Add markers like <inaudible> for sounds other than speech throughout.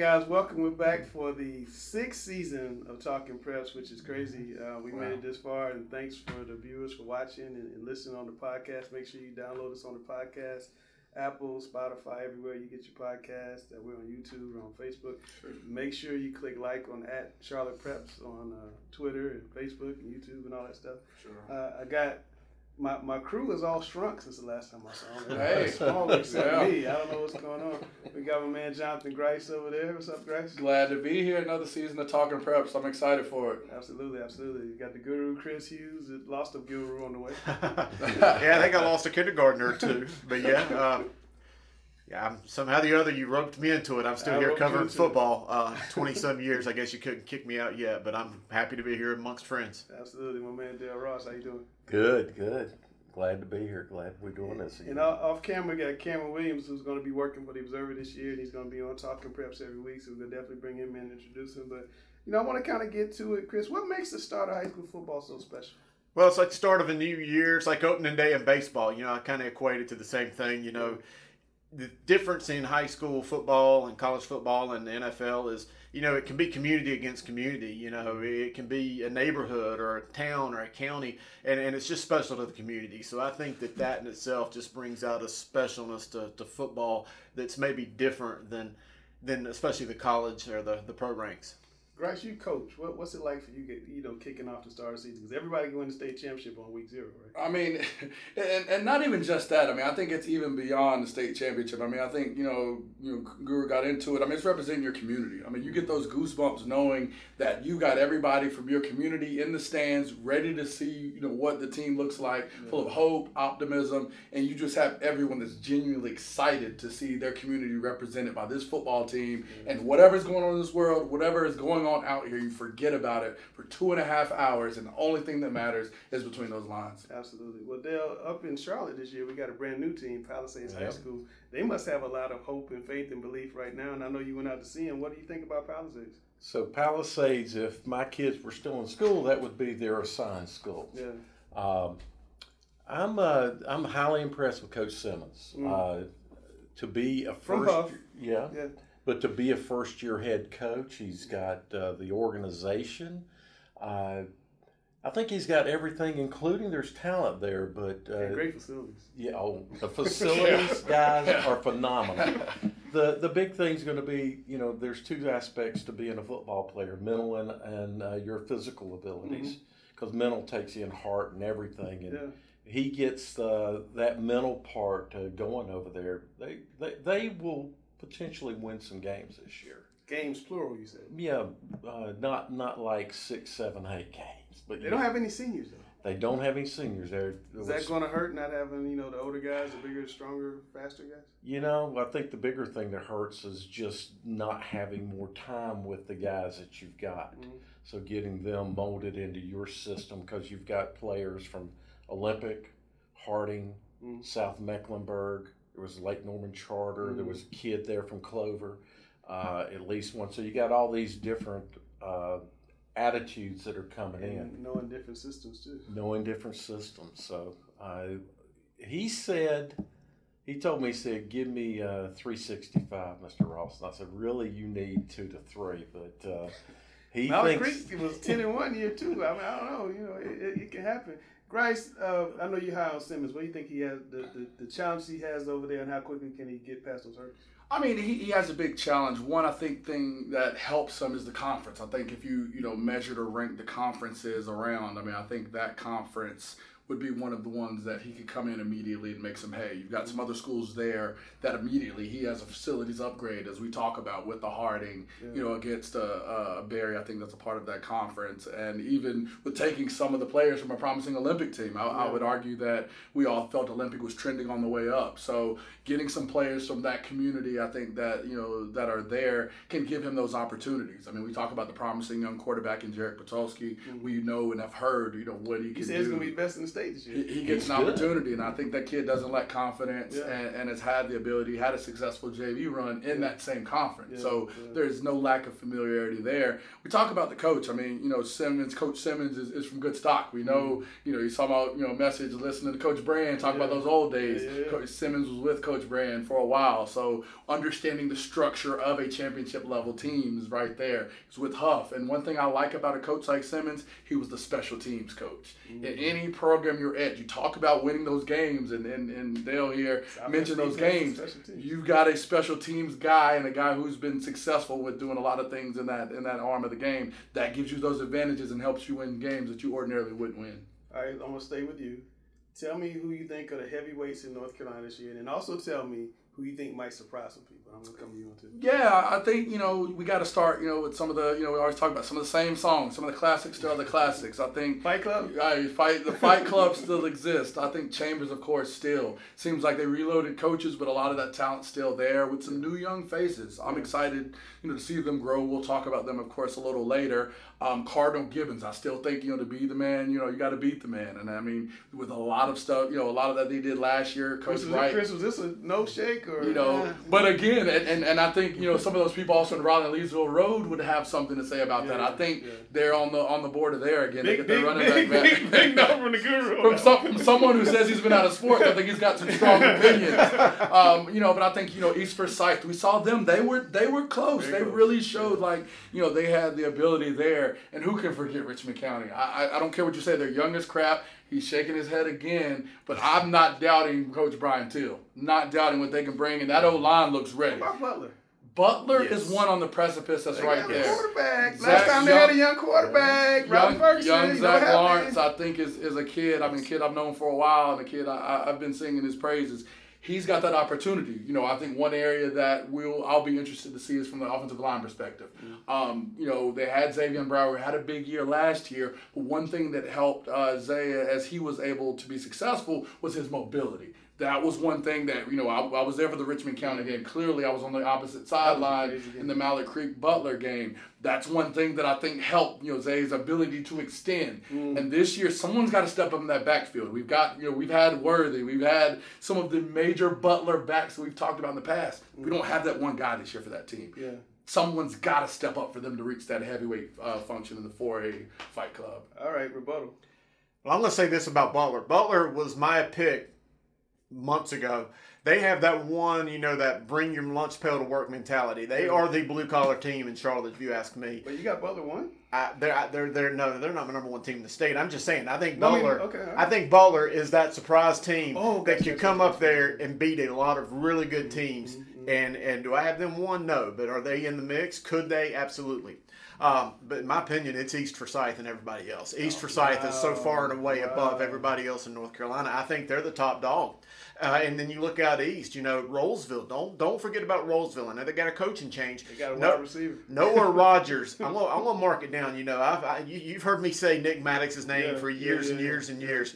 guys, welcome. We're back for the sixth season of Talking Preps, which is crazy. Uh, we wow. made it this far, and thanks for the viewers for watching and, and, listening on the podcast. Make sure you download us on the podcast, Apple, Spotify, everywhere you get your podcast. Uh, we're on YouTube, we're on Facebook. Sure. Make sure you click like on at Charlotte Preps on uh, Twitter and Facebook and YouTube and all that stuff. Sure. Uh, I got my, my crew is all shrunk since the last time I saw them. Hey, smaller except yeah. me. I don't know what's going on. We got my man Jonathan Grice over there. What's up, Grice? Glad to be here. Another season of Talking Preps. I'm excited for it. Absolutely, absolutely. You got the guru Chris Hughes. Lost a guru on the way. <laughs> yeah, I think I lost a kindergartner or two. But yeah, uh, <laughs> yeah. I'm, somehow the other, you roped me into it. I'm still I here covering football. Uh, Twenty some years. I guess you couldn't kick me out yet, but I'm happy to be here amongst friends. Absolutely, my man Dale Ross. How you doing? Good, good. Glad to be here. Glad we're doing this. Again. And off camera, we got Cameron Williams, who's going to be working for the Observer this year, and he's going to be on Talking Preps every week. So we're going to definitely bring him in and introduce him. But you know, I want to kind of get to it, Chris. What makes the start of high school football so special? Well, it's like the start of a new year. It's like opening day in baseball. You know, I kind of equate it to the same thing. You know, the difference in high school football and college football and the NFL is you know, it can be community against community. You know, it can be a neighborhood or a town or a county, and, and it's just special to the community. So I think that that in itself just brings out a specialness to, to football that's maybe different than than especially the college or the, the pro ranks. Grice, you coach. What, what's it like for you, get, you know, kicking off the start of the season? Because everybody going to the state championship on week zero, right? I mean, <laughs> and, and not even just that. I mean, I think it's even beyond the state championship. I mean, I think you know, you know, Guru got into it. I mean, it's representing your community. I mean, you get those goosebumps knowing that you got everybody from your community in the stands, ready to see, you know, what the team looks like, yeah. full of hope, optimism, and you just have everyone that's genuinely excited to see their community represented by this football team. Yeah. And whatever's going on in this world, whatever is going on on out here, you forget about it for two and a half hours, and the only thing that matters is between those lines. Absolutely. Well, Dale, up in Charlotte this year, we got a brand new team, Palisades yep. High School. They must have a lot of hope and faith and belief right now, and I know you went out to see them. What do you think about Palisades? So Palisades, if my kids were still in school, that would be their assigned school. Yeah. Um, I'm uh, I'm highly impressed with Coach Simmons. Mm. Uh, to be a first, yeah, yeah, but to be a first year head coach, he's got uh, the organization. Uh, I think he's got everything, including there's talent there, but uh, great facilities. Yeah, oh, the <laughs> facilities guys are phenomenal. <laughs> The the big thing's going to be, you know, there's two aspects to being a football player: mental and and uh, your physical abilities. Because mm-hmm. mental takes in heart and everything, and yeah. he gets the that mental part uh, going over there. They they they will potentially win some games this year. Games plural, you said. Yeah, uh, not not like six, seven, eight games. But they don't have any seniors though. They don't have any seniors there. Is that going to hurt not having you know the older guys, the bigger, stronger, faster guys? You know, I think the bigger thing that hurts is just not having more time with the guys that you've got. Mm-hmm. So getting them molded into your system because you've got players from Olympic, Harding, mm-hmm. South Mecklenburg, there was Lake Norman Charter. Mm-hmm. There was a kid there from Clover, uh, at least one. So you got all these different uh, attitudes that are coming and in. Knowing different systems too. Knowing different systems. So uh, he said, he told me, he said, give me uh, 365, Mr. Ross. And I said, really, you need two to three. But uh, he Malik thinks. Creek was 10 in one year too. I mean, I don't know. You know, it, it, it can happen. Grice, uh, I know you on Simmons. What do you think he has, the, the, the challenge he has over there, and how quickly can he get past those hurdles? I mean, he, he has a big challenge. One, I think, thing that helps him is the conference. I think if you you know measured or ranked the conferences around, I mean, I think that conference would be one of the ones that he could come in immediately and make some hay. You've got some other schools there that immediately he has a facilities upgrade, as we talk about with the Harding, yeah. you know, against uh, uh, Berry. I think that's a part of that conference. And even with taking some of the players from a promising Olympic team, I, yeah. I would argue that we all felt Olympic was trending on the way up. So getting some players from that community, I think that, you know, that are there can give him those opportunities. I mean, we talk about the promising young quarterback in Jarek Patulski. Mm-hmm. We know and have heard, you know, what he can he said do. He's going to be best in the state State this year. He, he gets He's an good. opportunity, and I think that kid doesn't lack confidence Yeah. and, and has had the ability, had a successful JV run in that same conference. Yeah, so yeah. there's no lack of familiarity there. We talk about the coach. I mean, you know, Simmons, Coach Simmons is, is from good stock. We know, you know, he's talking about, you know, message, listening to Coach Brand, talk about. Those old days. Yeah, yeah, yeah. Coach Simmons was with Coach Brand for a while. So understanding the structure of a championship level team is right there. He's with Hough. And one thing I like about a coach like Simmons, he was the special teams coach. Mm-hmm. In any program you're at, you talk about winning those games, and, and, and Dale here Offense, mentioned those games. You've got a special teams guy and a guy who's been successful with doing a lot of things in that in that arm of the game. That gives you those advantages and helps you win games that you ordinarily wouldn't win. All right, I'm gonna stay with you. Tell me who you think are the heavyweights in North Carolina this year, and also tell me who you think might surprise some people. I'm gonna come to you on too. Yeah, I think you know we got to start you know with some of the you know we always talk about some of the same songs, some of the classics still are the classics. I think Fight Club. I fight the Fight Club still exists. I think Chambers, of course, still seems like they reloaded coaches, but a lot of that talent still there with some new young faces. I'm excited, you know, to see them grow. We'll talk about them, of course, a little later. Um, Cardinal Gibbons, I still think you know to be the man, you know, you got to beat the man, and I mean with a lot of stuff, you know, a lot of that they did last year. Coach Chris, was, Wright, Chris, was this a no shake or you know. But again, and, and, and I think you know some of those people also in Raleigh and Leesville Road would have something to say about that. I think yeah. they're on the on the board of there again. they big, get their big, running big, back big, back. big no from the <laughs> guru? From, some, from someone who says he's been out of sports, I think he's got some strong <laughs> opinions. Um, you know, but I think you know East Forsyth. We saw them; they were they were close. Very they close. really showed like you know they had the ability there. And who can forget Richmond County? I I, I don't care what you say; they're young as crap. He's shaking his head again, but I'm not doubting Coach Brian Till. Not doubting what they can bring, and that old line looks ready. What about Butler? Butler Yes. is one on the precipice that's They right got a there. Quarterback. Zach Last time they had a young quarterback. Robert Young, Ferguson. young you know Zach what? Lawrence, I think, is, is a kid. I mean, a kid I've known for a while, and a kid I, I, I've been singing his praises. He's got that opportunity. You know, I think one area that we'll I'll be interested to see is from the offensive line perspective. Um, you know, they had Xavier and Brower had a big year last year, but one thing that helped uh, Zaya as he was able to be successful was his mobility. That was one thing that you know I, I was there for the Richmond County game. Clearly, I was on the opposite sideline in the Mallard Creek Butler game. That's one thing that I think helped you know Zay's ability to extend. And this year, someone's got to step up in that backfield. We've got you know we've had Worthy, we've had some of the major Butler backs that we've talked about in the past. We don't have that one guy this year for that team. Yeah. Someone's got to step up for them to reach that heavyweight uh, function in the 4A Fight Club. All right, rebuttal. Well, I'm going to say this about Butler. Butler was my pick months ago. They have that one, you know, that bring your lunch pail to work mentality. They are the blue collar team in Charlotte, if you ask me. But you got Butler one. I, they're, I- they're, they're, no, they're not my number one team in the state. I'm just saying, I think No, I mean, Butler, okay, right. I think Butler is that surprise team Oh, that can come up there and beat a lot of really good teams. Mm-hmm, And and do I have them one? No, but are they in the mix? Could they? Absolutely. Um, but in my opinion, it's East Forsyth and everybody else. East Forsyth is so far and away above everybody else in North Carolina. I think they're the top dog. Uh, and then you look out east, you know, Rolesville. Don't don't forget about Rolesville. I know they got a coaching change. They got a No- wide receiver. Noah <laughs> Rogers. I'm gonna, I'm gonna mark it down. You know, I've, I, you, you've heard me say Nick Maddox's name Yeah, for years yeah, and years and years.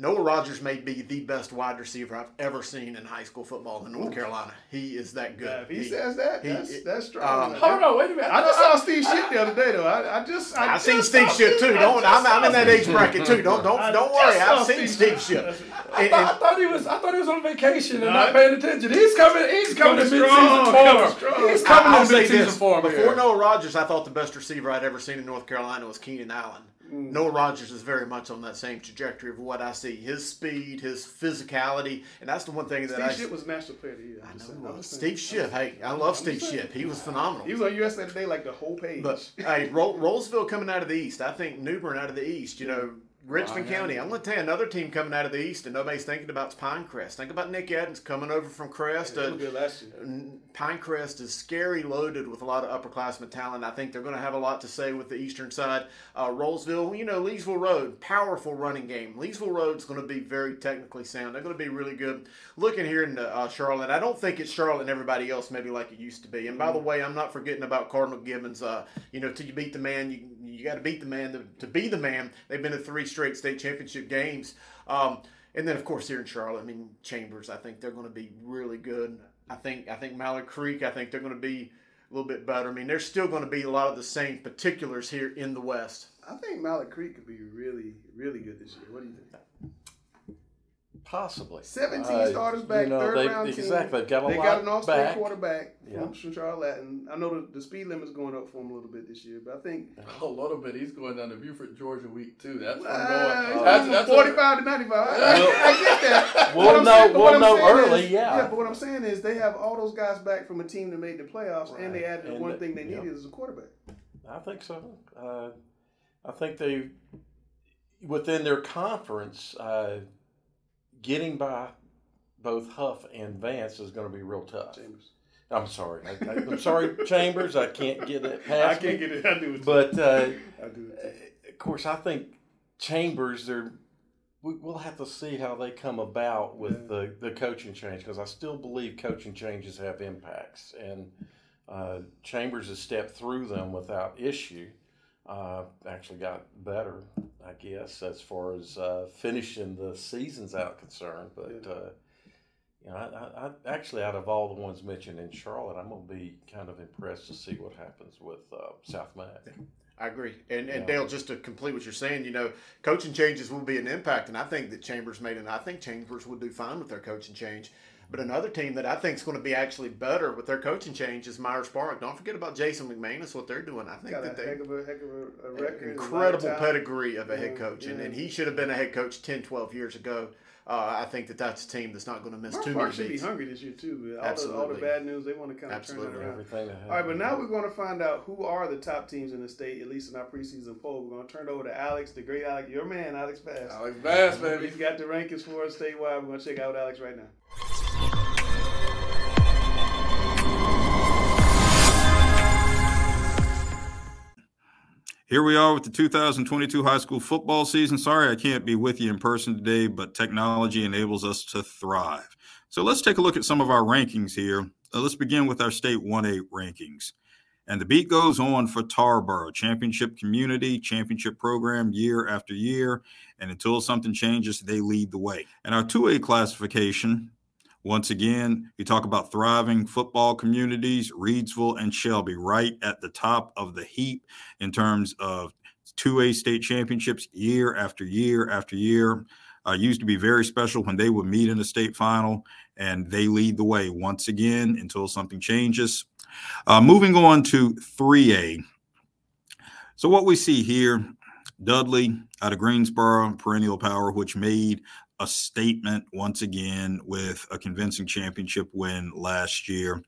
Yeah. Noah Rogers may be the best wide receiver I've ever seen in high school football in North Carolina. He is that good. Yeah, if he, He- says that, he- that's that's strong. um, Hold on, wait a minute. I just saw Steve Ship the other day though. I, I just I, I've seen Steve saw Ship too. I Don't I'm, I'm in that age bracket too. Don't don't I don't worry. I've seen Steve Steve Ship. Ship. I And- thought, I thought he was. I thought he was on vacation and No, not paying attention. He's coming. He's coming, Coming to midseason strong, form. coming strong. He's coming I'll to say midseason this: form. before. Noah Rogers, I thought the best receiver I'd ever seen in North Carolina was Keenan Allen. Mm. Noah Rogers is very much on that same trajectory of what I see. His speed, his physicality, and that's the one thing that Steve I. Ship was national player of the year. I'm I know saying. he I'm was. just saying. Steve Ship. Hey, I love Steve Ship. He was phenomenal. He was on USA Today like the whole page. But hey, Ro- Rolesville coming out of the East. I think New Bern out of the East. You know, Richmond yeah. County. I'm going to tell you another team coming out of the East, and nobody's thinking about is Pinecrest. Think about Nick Adams coming over from Crest. Uh, were good last year. N- Pinecrest is scary loaded with a lot of upperclassmen talent. I think they're going to have a lot to say with the eastern side. Uh, Rolesville, you know, Leesville Road, powerful running game. Leesville Road's going to be very technically sound. They're going to be really good. Looking here in uh, Charlotte, I don't think it's Charlotte and everybody else maybe like it used to be. And by the way, I'm not forgetting about Cardinal Gibbons. Uh, you know, till you beat the man, you you got to beat the man to, to be the man. They've been to three straight state championship games. Um, and then of course here in Charlotte, I mean Chambers. I think they're going to be really good. I think I think Mallard Creek. I think they're going to be a little bit better. I mean, there's still going to be a lot of the same particulars here in the West. I think Mallard Creek could be really, really good this year. What do you think? Possibly. 17 uh, starters back, you know, third round exactly. They've got a they lot got an all-state quarterback yeah. from, from Charlotte Latin. I know the, the speed limit's going up for him a little bit this year, but I think a little bit. He's going down to Buford, Georgia, week two. That's uh, going. That's, that's 45 to 95. I, <laughs> I get that. We'll know. Saying, we'll know early. Is, yeah. Yeah, but what I'm saying is they have all those guys back from a team that made the playoffs, right. and they added and one the, thing they needed is a quarterback. I think so. Uh, I think they within their conference. Uh, getting by both Hough and Vance is going to be real tough. Chambers. I'm sorry. I, am sorry, <laughs> Chambers. I can't get it past. I can't me. get it. I do it. But uh, <laughs> I do it. Too. Of course, I think Chambers. They're. We, will have to see how they come about with yeah. the, the coaching change because I still believe coaching changes have impacts and uh, Chambers has stepped through them without issue uh, actually got better, I guess, as far as uh, finishing the seasons out concerned. But uh, you know, I, I, actually, out of all the ones mentioned in Charlotte, I'm going to be kind of impressed to see what happens with uh, South Meck. I agree. And, and yeah. Dale, just to complete what you're saying, you know, coaching changes will be an impact, and I think that Chambers made, and I think Chambers would do fine with their coaching change. But another team that I think is going to be actually better with their coaching change is Myers Park. Don't forget about Jason McManus, what they're doing. I think Got that they heck of a, heck of a, a record, incredible pedigree of a head coach, yeah. and, and he should have been a head coach 10, 12 years ago. Uh, I think that that's a team that's not going to miss Mark too Park many should beats. be hungry this year too. All the, all the bad news, they want to kind of Absolutely. turn it around. Everything all right, but now we're going to find out who are the top teams in the state, at least in our preseason poll. We're going to turn it over to Alex, the great Alex, your man, Alex Bass. Alex Bass, baby. He's got the rankings for us statewide. We're going to check out Alex right now. Here we are with the 2022 high school football season. Sorry I can't be with you in person today, but technology enables us to thrive. So let's take a look at some of our rankings here. Uh, let's begin with our state 1A rankings. And the beat goes on for Tarboro, championship community, championship program year after year. And until something changes, they lead the way. And our 2A classification, once again, we talk about thriving football communities, Reidsville and Shelby, right at the top of the heap in terms of 2A state championships year after year after year. Uh, used to be very special when they would meet in the state final, and they lead the way once again until something changes. Uh, moving on to 3A. So, what we see here Dudley out of Greensboro, perennial power, which made a statement once again with a convincing championship win last year.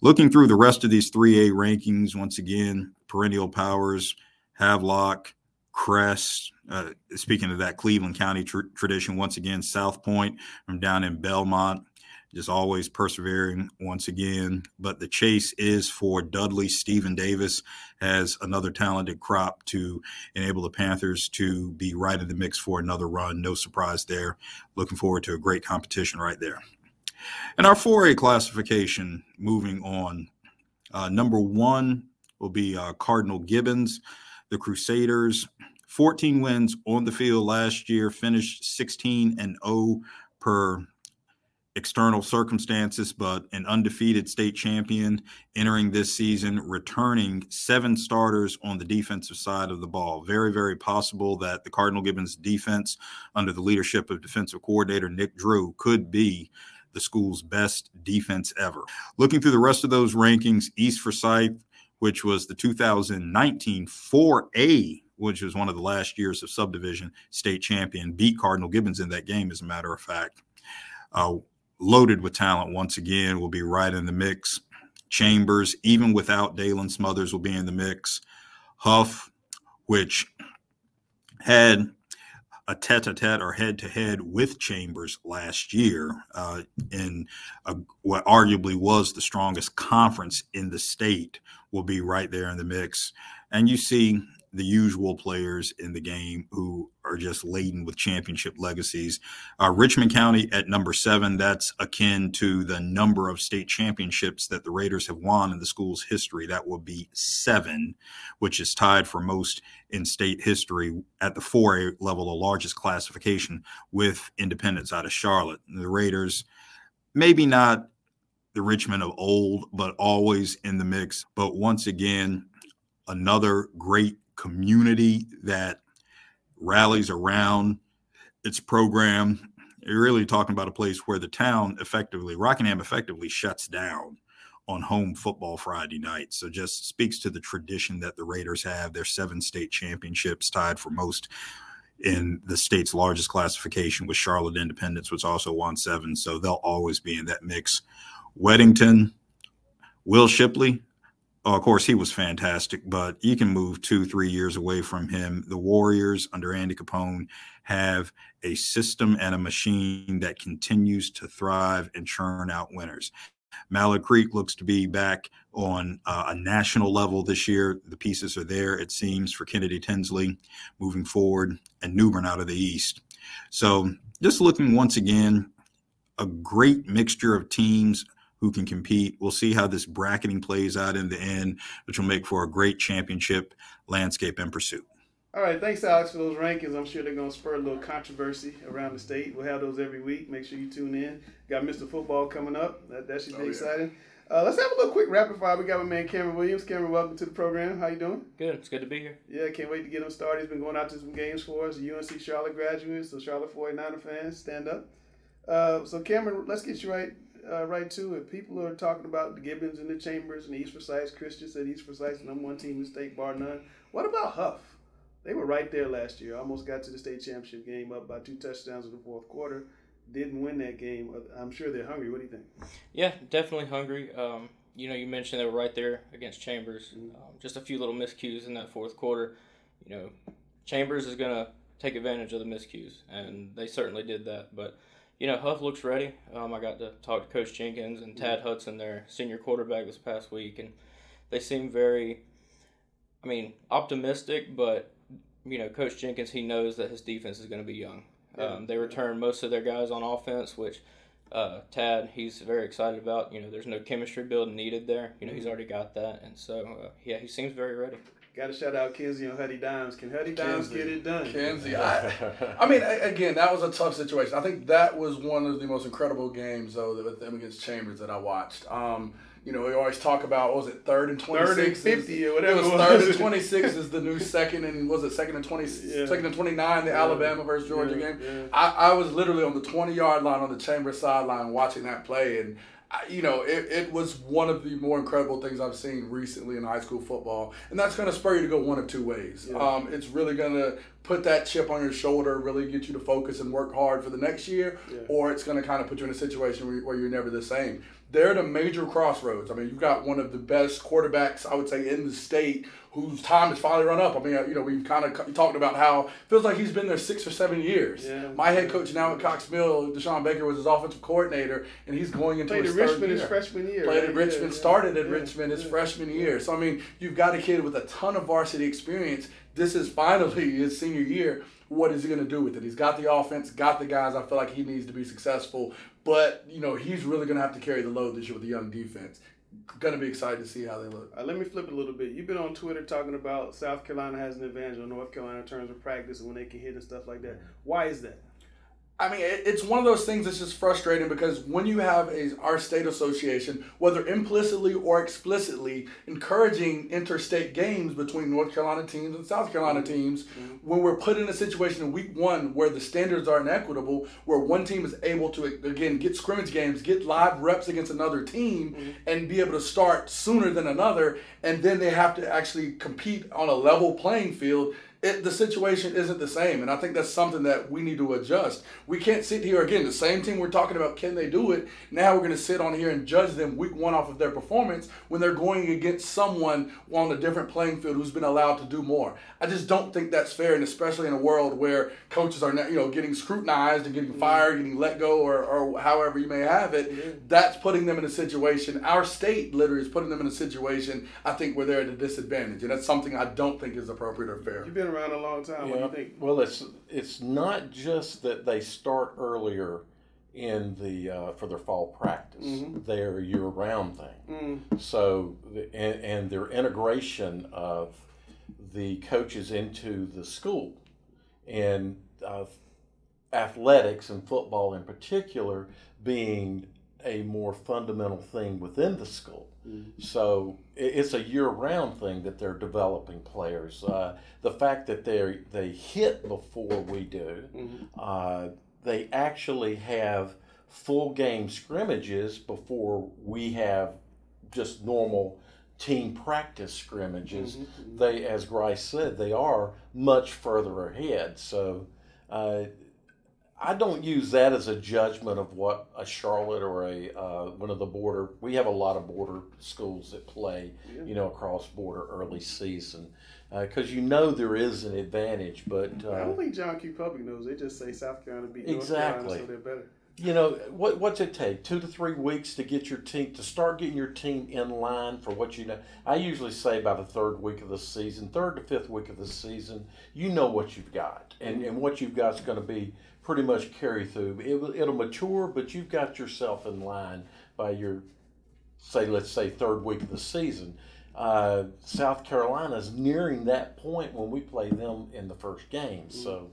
Looking through the rest of these 3A rankings, once again, perennial powers, Havelock, Crest. Uh, speaking of that Cleveland County tr- tradition, once again, South Point from down in Belmont just always persevering once again. But the chase is for Dudley. Stephen Davis has another talented crop to enable the Panthers to be right in the mix for another run. No surprise there. Looking forward to a great competition right there. And our 4A classification moving on. Uh, number one will be uh, Cardinal Gibbons, the Crusaders. 14 wins on the field last year, finished 16 and 0 per external circumstances, but an undefeated state champion entering this season, returning seven starters on the defensive side of the ball. Very, very possible that the Cardinal Gibbons defense, under the leadership of defensive coordinator Nick Drew, could be the school's best defense ever. Looking through the rest of those rankings, East Forsyth, which was the 2019 4A which was one of the last years of subdivision state champion, beat Cardinal Gibbons in that game, as a matter of fact. Uh, loaded with talent once again, will be right in the mix. Chambers, even without Dalen Smothers, will be in the mix. Hough, which had a tete-a-tete or head-to-head with Chambers last year uh, in a, what arguably was the strongest conference in the state, will be right there in the mix. And you see the usual players in the game who are just laden with championship legacies. Uh, Richmond County at number seven, that's akin to the number of state championships that the Raiders have won in the school's history. That would be seven, which is tied for most in state history at the 4A level, the largest classification with Independence out of Charlotte. The Raiders, maybe not the Richmond of old, but always in the mix. But once again, another great community that rallies around its program. You're really talking about a place where the town effectively, Rockingham effectively shuts down on home football Friday night. So just speaks to the tradition that the Raiders have. Their seven state championships tied for most in the state's largest classification with Charlotte Independence, which also won seven. So they'll always be in that mix. Weddington, Will Shipley, oh, of course, he was fantastic, but you can move two, three years away from him. The Warriors under Andy Capone have a system and a machine that continues to thrive and churn out winners. Mallard Creek looks to be back on uh, a national level this year. The pieces are there, it seems, for Kennedy Tinsley moving forward and New Bern out of the East. So just looking once again, a great mixture of teams who can compete. We'll see how this bracketing plays out in the end, which will make for a great championship landscape and pursuit. All right, thanks, Alex, for those rankings. I'm sure they're going to spur a little controversy around the state. We'll have those every week. Make sure you tune in. Got Mr. Football coming up. That, that should be oh, exciting. Yeah. Uh, let's have a little quick rapid fire. We got my man Cameron Williams. Cameron, welcome to the program. How you doing? Good. It's good to be here. Yeah, can't wait to get him started. He's been going out to some games for us. UNC Charlotte graduates, so Charlotte 49er fans, stand up. Uh, so Cameron, let's get you right uh, right to it. People are talking about the Gibbons and the Chambers and East Forsyth. Christian said East Forsyth number one team in state, bar none. What about Hough? They were right there last year. Almost got to the state championship game up by two touchdowns in the fourth quarter. Didn't win that game. I'm sure they're hungry. What do you think? Yeah, definitely hungry. Um, you know, you mentioned they were right there against Chambers. Mm-hmm. Um, just a few little miscues in that fourth quarter. You know, Chambers is going to take advantage of the miscues, and they certainly did that. But you know, Hough looks ready. Um, I got to talk to Coach Jenkins and Tad mm-hmm. Hudson, their senior quarterback, this past week, and they seem very, I mean, optimistic, but you know, Coach Jenkins, he knows that his defense is going to be young. Yeah. Um, they return most of their guys on offense, which uh, Tad, he's very excited about. You know, there's no chemistry building needed there. You know, mm-hmm. he's already got that. And so, uh, yeah, he seems very ready. Got to shout out Kenzie and Huddy Dimes. Can Huddy Dimes Kenzie. get it done? Kenzie. <laughs> I, I mean, again, that was a tough situation. I think that was one of the most incredible games, though, with them against Chambers that I watched. Um, you know, we always talk about was it third and twenty six, third and fifty or whatever. It was, third and twenty six <laughs> is the new second and was it second and twenty yeah. second and twenty nine the yeah. Alabama versus Georgia yeah. game. I, I was literally on the twenty yard line on the chamber sideline watching that play and. You know, it, it was one of the more incredible things I've seen recently in high school football, and that's going to spur you to go one of two ways. Um, it's really going to put that chip on your shoulder, really get you to focus and work hard for the next year, or it's going to kind of put you in a situation where, where you're never the same they're at a major crossroads. I mean, you've got one of the best quarterbacks, I would say, in the state whose time has finally run up. I mean, uh, you know, we've kind of talked about how feels like he's been there six or seven years. Yeah. My head coach now at Cox Mill, Deshaun Baker, was his offensive coordinator, and he's going into Played his at Richmond year. his freshman year. Played right? at Richmond, yeah, started at Richmond his freshman year. So, I mean, you've got a kid with a ton of varsity experience. This is finally <laughs> his senior year what is he going to do with it? He's got the offense, got the guys. I feel like he needs to be successful. But you know, he's really going to have to carry the load this year with the young defense. Going to be excited to see how they look. Uh, let me flip it a little bit. You've been on Twitter talking about South Carolina has an advantage on North Carolina in terms of practice and when they can hit and stuff like that. Why is that? I mean, it's one of those things that's just frustrating because when you have a our state association, whether implicitly or explicitly encouraging interstate games between North Carolina teams and South Carolina mm-hmm. teams, mm-hmm. when we're put in a situation in week one where the standards are inequitable, where one team is able to again get scrimmage games, get live reps against another team, mm-hmm. and be able to start sooner than another, and then they have to actually compete on a level playing field it, the situation isn't the same. And I think that's something that we need to adjust. We can't sit here again, the same team we're talking about, can they do it? Now we're going to sit on here and judge them week one off of their performance when they're going against someone on a different playing field who's been allowed to do more. I just don't think that's fair, and especially in a world where coaches are, you know, getting scrutinized and getting mm-hmm. fired, getting let go, or, or however you may have it. Mm-hmm. That's putting them in a situation. Our state literally is putting them in a situation. I think where they're at a disadvantage, and that's something I don't think is appropriate or fair. Around a long time. Yeah. What do you think? Well, it's it's not just that they start earlier in the uh, for their fall practice. Mm-hmm. They're year round thing. Mm. So and, and their integration of the coaches into the school and uh, athletics and football in particular being a more fundamental thing within the school. Mm-hmm. So it's a year-round thing that they're developing players. Uh, the fact that they they hit before we do, mm-hmm. uh, they actually have full game scrimmages before we have just normal team practice scrimmages. Mm-hmm. mm-hmm. They, as Grice said, they are much further ahead. So. Uh, I don't use that as a judgment of what a Charlotte or a uh, one of the border. We have a lot of border schools that play, yeah. you know, across border early season because uh, you know there is an advantage. But uh, I don't think John Q. Public knows. They just say South Carolina beat exactly. North Carolina, so they're better. You know what? What's it take? Two to three weeks to get your team to start getting your team in line for what you know. I usually say by the third week of the season, third to fifth week of the season, you know what you've got, and and what you've got is going to be pretty much carry through. It, it'll mature, but you've got yourself in line by your, say, let's say, third week of the season. Uh, South Carolina is nearing that point when we play them in the first game. Mm-hmm. So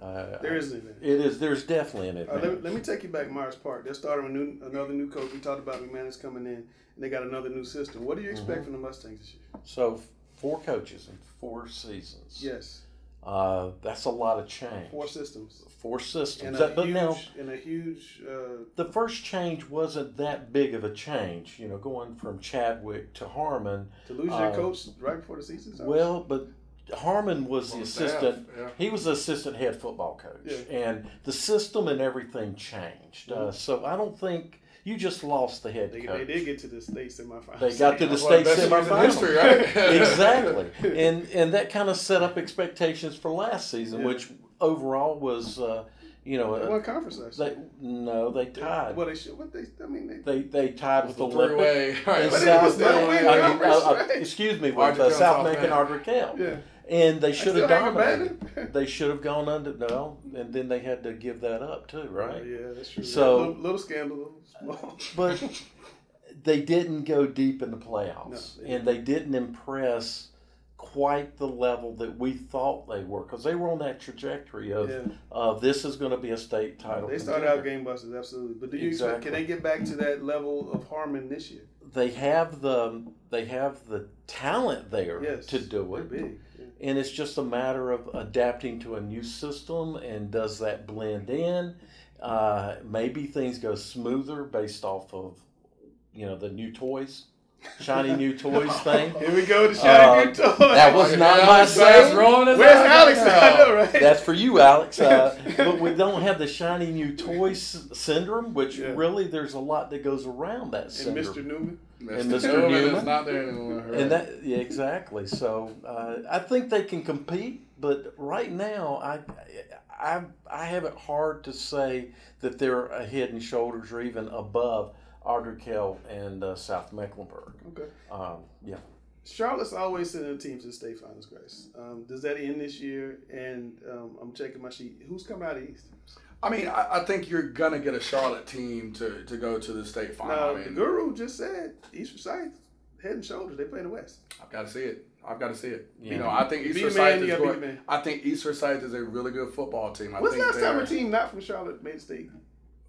uh, there is an advantage. It is. There's definitely an advantage. Uh, let, me, let, me, take you back, Myers Park. They're starting a new, another new coach. We talked about McManus coming in, and they got another new system. What do you expect mm-hmm. from the Mustangs this year? So four coaches in four seasons. Yes. Uh, that's a lot of change. Four systems. Four systems. And a but huge, now, in a huge. Uh, the first change wasn't that big of a change. You know, going from Chadwick to Harmon. To lose your uh, coach right before the season starts. Well, but Harmon was the assistant. Yeah. He was the assistant head football coach, yeah. and the system and everything changed. Uh, mm-hmm. Uh, so I don't think you just lost the head they, coach. They did get to the state semifinals. They got to the state semifinals. right? <laughs> exactly, <laughs> and and that kind of set up expectations for last season, yeah. which overall was. Uh, you know, they won conference last they, No, they tied. Well, they should. What they? I mean, they they, they tied with, with the three way. <laughs> Right. South, I mean, uh, uh, excuse me, with uh, South Macon Ardrey Yeah and they should have dominated. <laughs> they should have gone under no, and then they had to give that up too, right? Oh, yeah, that's true. So little, little scandal, <laughs> but they didn't go deep in the playoffs, no, they and they didn't impress quite the level that we thought they were because they were on that trajectory of yeah. of this is going to be a state title. They started out game busters, absolutely. But do you exactly. expect, can they get back to that level of Harmon this year? They have the they have the talent there yes, to do it. Big and it's just a matter of adapting to a new system and does that blend in uh, maybe things go smoother based off of you know the new toys shiny new toys thing. Here we go, the shiny uh, new toys. That was not my saying. Where's Alex? I know, right? That's for you, Alex. Uh, <laughs> but we don't have the shiny new toys syndrome, which yeah. really there's a lot that goes around that syndrome. And Mr. Newman and Mr. Newman is not there anymore. Right? And that, yeah, exactly. So uh, I think they can compete, but right now, I, I, I have it hard to say that they're ahead and shoulders or even above Ardrey and uh, South Mecklenburg. Okay. Um, yeah. Charlotte's always sending teams to the state finals, Grice. Um, does that end this year? And um, I'm checking my sheet. Who's coming out of East? I mean, I, I, think you're gonna get a Charlotte team to, to go to the state final. Now, I mean, the Guru just said East Forsyth head and shoulders. They play in the West. I've got to see it. I've got to see it. Yeah. You know, I think East Forsyth is going, I think East Forsyth is a really good football team. I What's think last time a team not from Charlotte made state?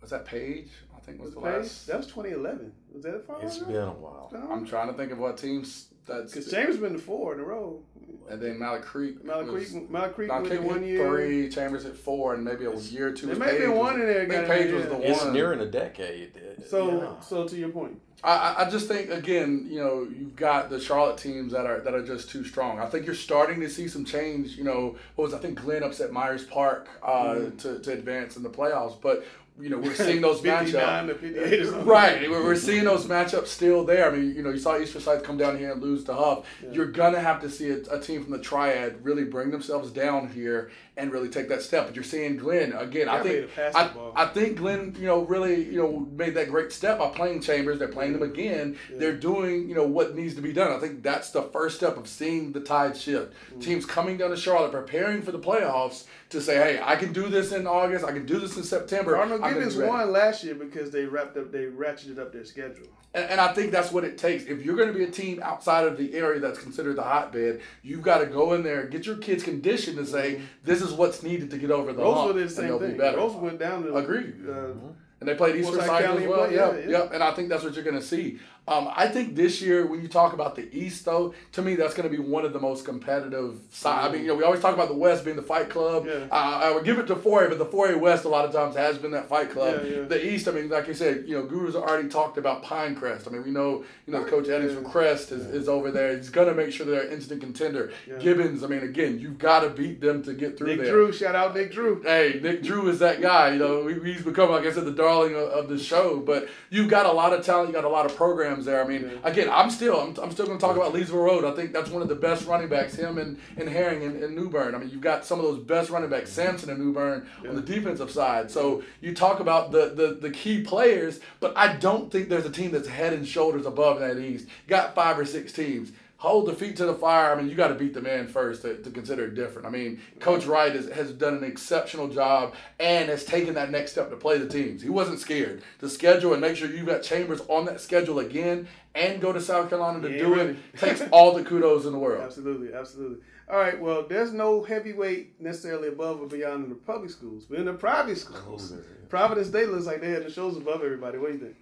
Was that Page? I think was, was the Page? last. That was 2011. Was that a final? It's been a while. I'm trying to think of what teams that's because Chambers been to four in a row. And then Mallard Creek. Mallard Creek, Mallard Creek was one year. Three, Chambers at four, and maybe a year or two. There may be one in there. I think Page was the it's one. It's nearing a decade. So, yeah. so to your point, I, I just think again, you know, you've got the Charlotte teams that are that are just too strong. I think you're starting to see some change. You know, what was I think Glenn upset Myers Park uh, mm. to to advance in the playoffs, but you know, we're seeing those <laughs> matchups. Right. We're seeing those matchups still there. I mean, you know, you saw East Forsyth come down here and lose to Hough. Yeah. You're going to have to see a, a, team from the Triad really bring themselves down here and really take that step. But you're seeing Glenn, again, I think I, I, think Glenn, you know, really, you know, made that great step by playing Chambers. They're playing them again. Yeah. They're doing, you know, what needs to be done. I think that's the first step of seeing the tide shift. Mm. Teams coming down to Charlotte, preparing for the playoffs to say, hey, I can do this in August. I can do this in September. Cardinal Gibbons won last year because they wrapped up, they ratcheted up their schedule. And, and I think that's what it takes. If you're going to be a team outside of the area that's considered the hotbed, you've got to go in there, get your kids conditioned to say, mm-hmm. this is what's needed to get over the Rosewood hump. Rosewood the same thing. Rosewood went down to agree. Uh, and they played Eastern Side as well. Yeah, yeah, yeah, and I think that's what you're going to see. Um, I think this year, when you talk about the East, though, to me, that's going to be one of the most competitive sides. I mean, you know, we always talk about the West being the fight club. Yeah. Uh, I would give it to 4A, but the 4A West a lot of times has been that fight club. Yeah, yeah. The East, I mean, like you said, you know, Guru's already talked about Pinecrest. I mean, we know, you know, Coach Eddings from Crest is, is over there. He's going to make sure they're an instant contender. Gibbons, I mean, again, you've got to beat them to get through Nick there. Drew, shout out Nick Drew. Hey, Nick Drew is that guy. You know, he's become, like I said, the darling of, of the show. But you've got a lot of talent. You got a lot of programs there. I mean, I again, I'm still I'm, I'm still going to talk about Leesville Road. I think that's one of the best running backs. Him and, and Herring and, and New Bern. I mean, you've got some of those best running backs, mm-hmm. Sampson and New Bern yeah. on the defensive side. So you talk about the, the the key players, but I don't think there's a team that's head and shoulders above that East. Got five or six teams hold the feet to the fire. I mean, you got to beat the man first to, to consider it different. I mean, Coach Wright has, has done an exceptional job and has taken that next step to play the teams. He wasn't scared to schedule and make sure you've got Chambers on that schedule again and go to South Carolina to yeah, do really. it <laughs> takes all the kudos in the world. Absolutely, absolutely. All right, well, there's no heavyweight necessarily above or beyond in the public schools, but in the private schools, oh, Providence Day looks like they had the shows above everybody. What do you think?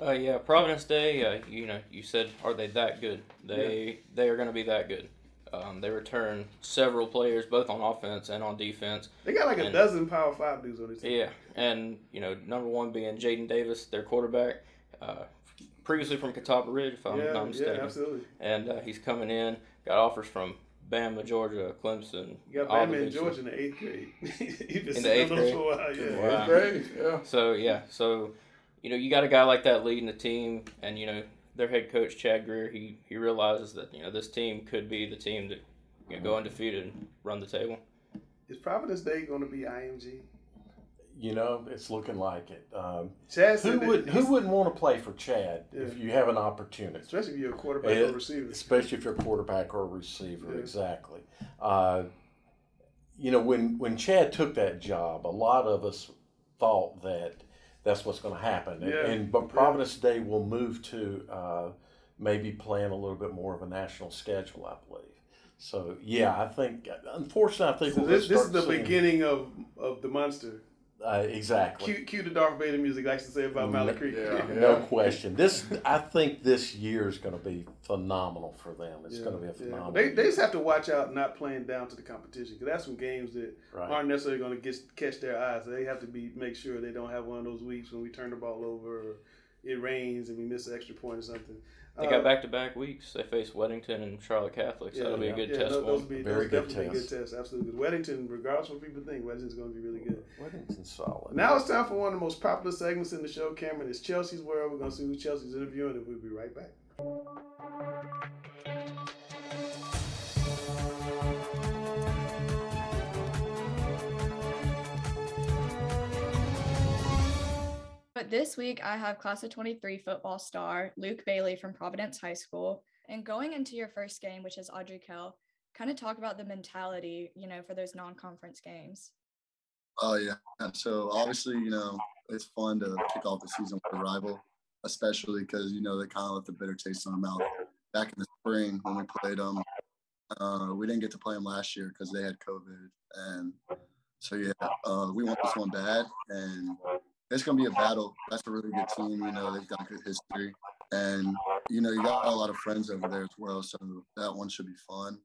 Uh, yeah, Providence Day. Uh, you know, you said, are they that good? They yeah. they are going to be that good. Um, they return several players, both on offense and on defense. They got like and, a dozen Power Five dudes on this team. Yeah, and you know, number one being Jadyn Davis, their quarterback, uh, previously from Catawba Ridge, if I'm yeah, not mistaken. Yeah, absolutely. And uh, he's coming in. Got offers from Bama, Georgia, Clemson. You got Bama in Georgia in the eighth grade. <laughs> in the eighth grade. For a while, yeah. Wow. Eighth grade. Yeah. So yeah, so you know, you got a guy like that leading the team, and you know, their head coach Chad Grier, he he realizes that you know this team could be the team that you know, go undefeated and run the table. Is Providence Day going to be IMG? You know, it's looking like it. Um, Chad who would who wouldn't want to play for Chad yeah. if you have an opportunity, especially if you're a quarterback it, or receiver. Especially if you're a quarterback or a receiver, yeah. exactly. Uh, you know, when when Chad took that job, a lot of us thought that that's what's going to happen. Yeah. And, and, but Providence. Day will move to uh, maybe plan a little bit more of a national schedule, I believe. So yeah, I think unfortunately, I think so this, this is the beginning of of the monster. Uh, exactly. Cue, cue the Darth Vader music, likes to say about Mallard Creek. Yeah, yeah. <laughs> No question. This, I think, this year is going to be phenomenal for them. It's yeah, going to be a phenomenal. They, they just have to watch out not playing down to the competition because that's some games that right. aren't necessarily going to get catch their eyes. They have to be make sure they don't have one of those weeks when we turn the ball over or it rains and we miss an extra point or something. They got back to back weeks. They face Weddington and Charlotte Catholic, so yeah, that'll be a good yeah, test. Those, those be, Very those good definitely test. good test. Absolutely. Weddington, regardless of what people think, Weddington's going to be really good. Weddington's solid. Now it's time for one of the most popular segments in the show, Cameron. It's Chelsea's World. We're going to see who Chelsea's interviewing, and we'll be right back. But this week, I have class of 23 football star Luke Bailey from Providence High School. And going into your first game, which is Ardrey Kell, kind of talk about the mentality, you know, for those non conference games. Oh, yeah. So obviously, you know, it's fun to kick off the season with a rival, especially because, you know, they kind of left a bitter taste in our mouth. Back in the spring when we played them, uh, we didn't get to play them last year because they had COVID. And so, yeah, uh, we want this one bad. And it's gonna be a battle. That's a really good team. You know, they've got good history, and you know, you got a lot of friends over there as well. So that one should be fun.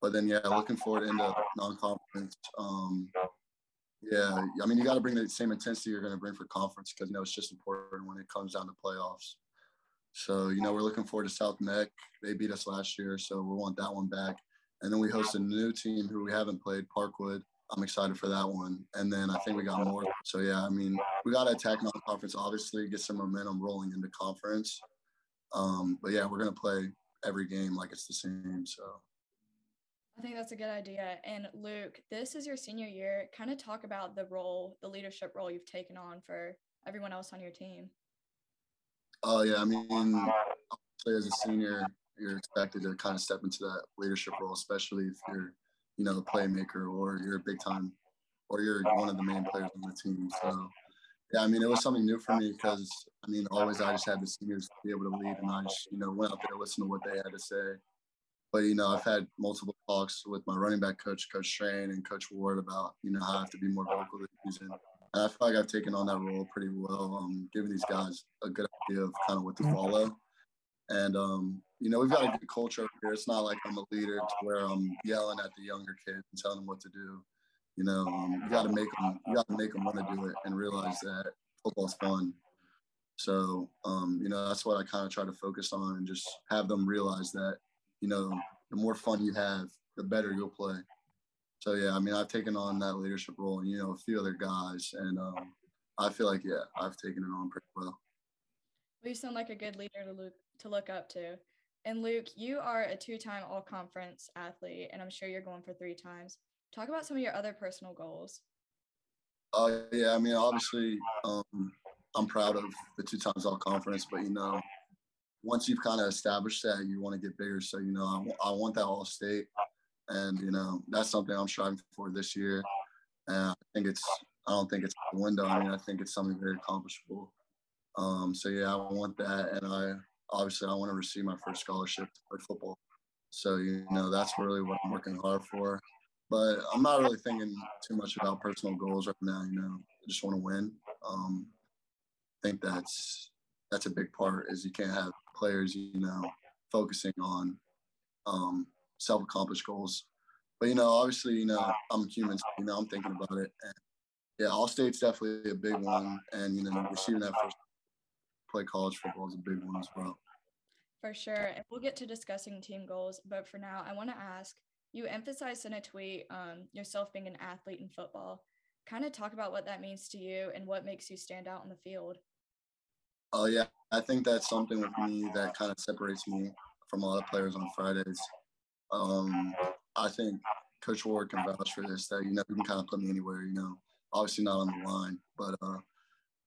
But then, yeah, looking forward into non-conference. Um, yeah, I mean, you got to bring the same intensity you're going to bring for conference because you know it's just important when it comes down to playoffs. So you know, we're looking forward to South Meck. They beat us last year, so we want that one back. And then we host a new team who we haven't played, Parkwood. I'm excited for that one. And then I think we got more. So yeah, I mean, we got to attack non-conference, obviously, get some momentum rolling into conference. Um, but yeah, we're gonna play every game like it's the same. So. I think that's a good idea. And Luke, this is your senior year. Kind of talk about the role, the leadership role you've taken on for everyone else on your team. Oh yeah, I mean, as a senior, you're expected to kind of step into that leadership role, especially if you're you know, the playmaker or you're a big time or you're one of the main players on the team. So, yeah, I mean, it was something new for me because, I mean, always I just had the seniors to be able to lead and I just, you know, went out there, listened to what they had to say. But, you know, I've had multiple talks with my running back coach, Coach Strain and Coach Ward about, you know, how I have to be more vocal this season and I feel like I've taken on that role pretty well, um, giving these guys a good idea of kind of what to follow. And um, you know, we've got a good culture here. It's not like I'm a leader to where I'm yelling at the younger kids and telling them what to do. You know, um, you got to make them. You got to make them want to do it and realize that football's fun. So, um, you know, that's what I kind of try to focus on and just have them realize that, you know, the more fun you have, the better you'll play. So yeah, I mean, I've taken on that leadership role, and you know, a few other guys, and um, I feel like yeah, I've taken it on pretty well. Well, you sound like a good leader to look to look up to. And Luke, you are a two-time All-Conference athlete, and I'm sure you're going for three times. Talk about some of your other personal goals. Oh uh, yeah, I mean, obviously, um, I'm proud of the two times All-Conference, but you know, once you've kind of established that, you want to get bigger. So you know, I, I want that All-State and you know that's something I'm striving for this year. And I think it's I don't think it's a window. I mean, I think it's something very accomplishable. Um, so yeah, I want that, and I obviously I want to receive my first scholarship to play football. So you know that's really what I'm working hard for. But I'm not really thinking too much about personal goals right now. You know, I just want to win. Um, I think that's that's a big part. Is you can't have players you know focusing on um, self-accomplished goals. But you know, obviously, you know, I'm a human. So, you know, I'm thinking about it. And yeah, All-State's definitely a big one, and you know, receiving that first play college football is a big one as well. For sure, and we'll get to discussing team goals. But for now, I want to ask. You emphasized in a tweet um, yourself being an athlete in football. Kind of talk about what that means to you and what makes you stand out on the field. Oh yeah, I think that's something with me that kind of separates me from a lot of players on Fridays. Um, I think Coach Ward can vouch for this. That you know, you can kind of put me anywhere. You know, obviously not on the line, but uh,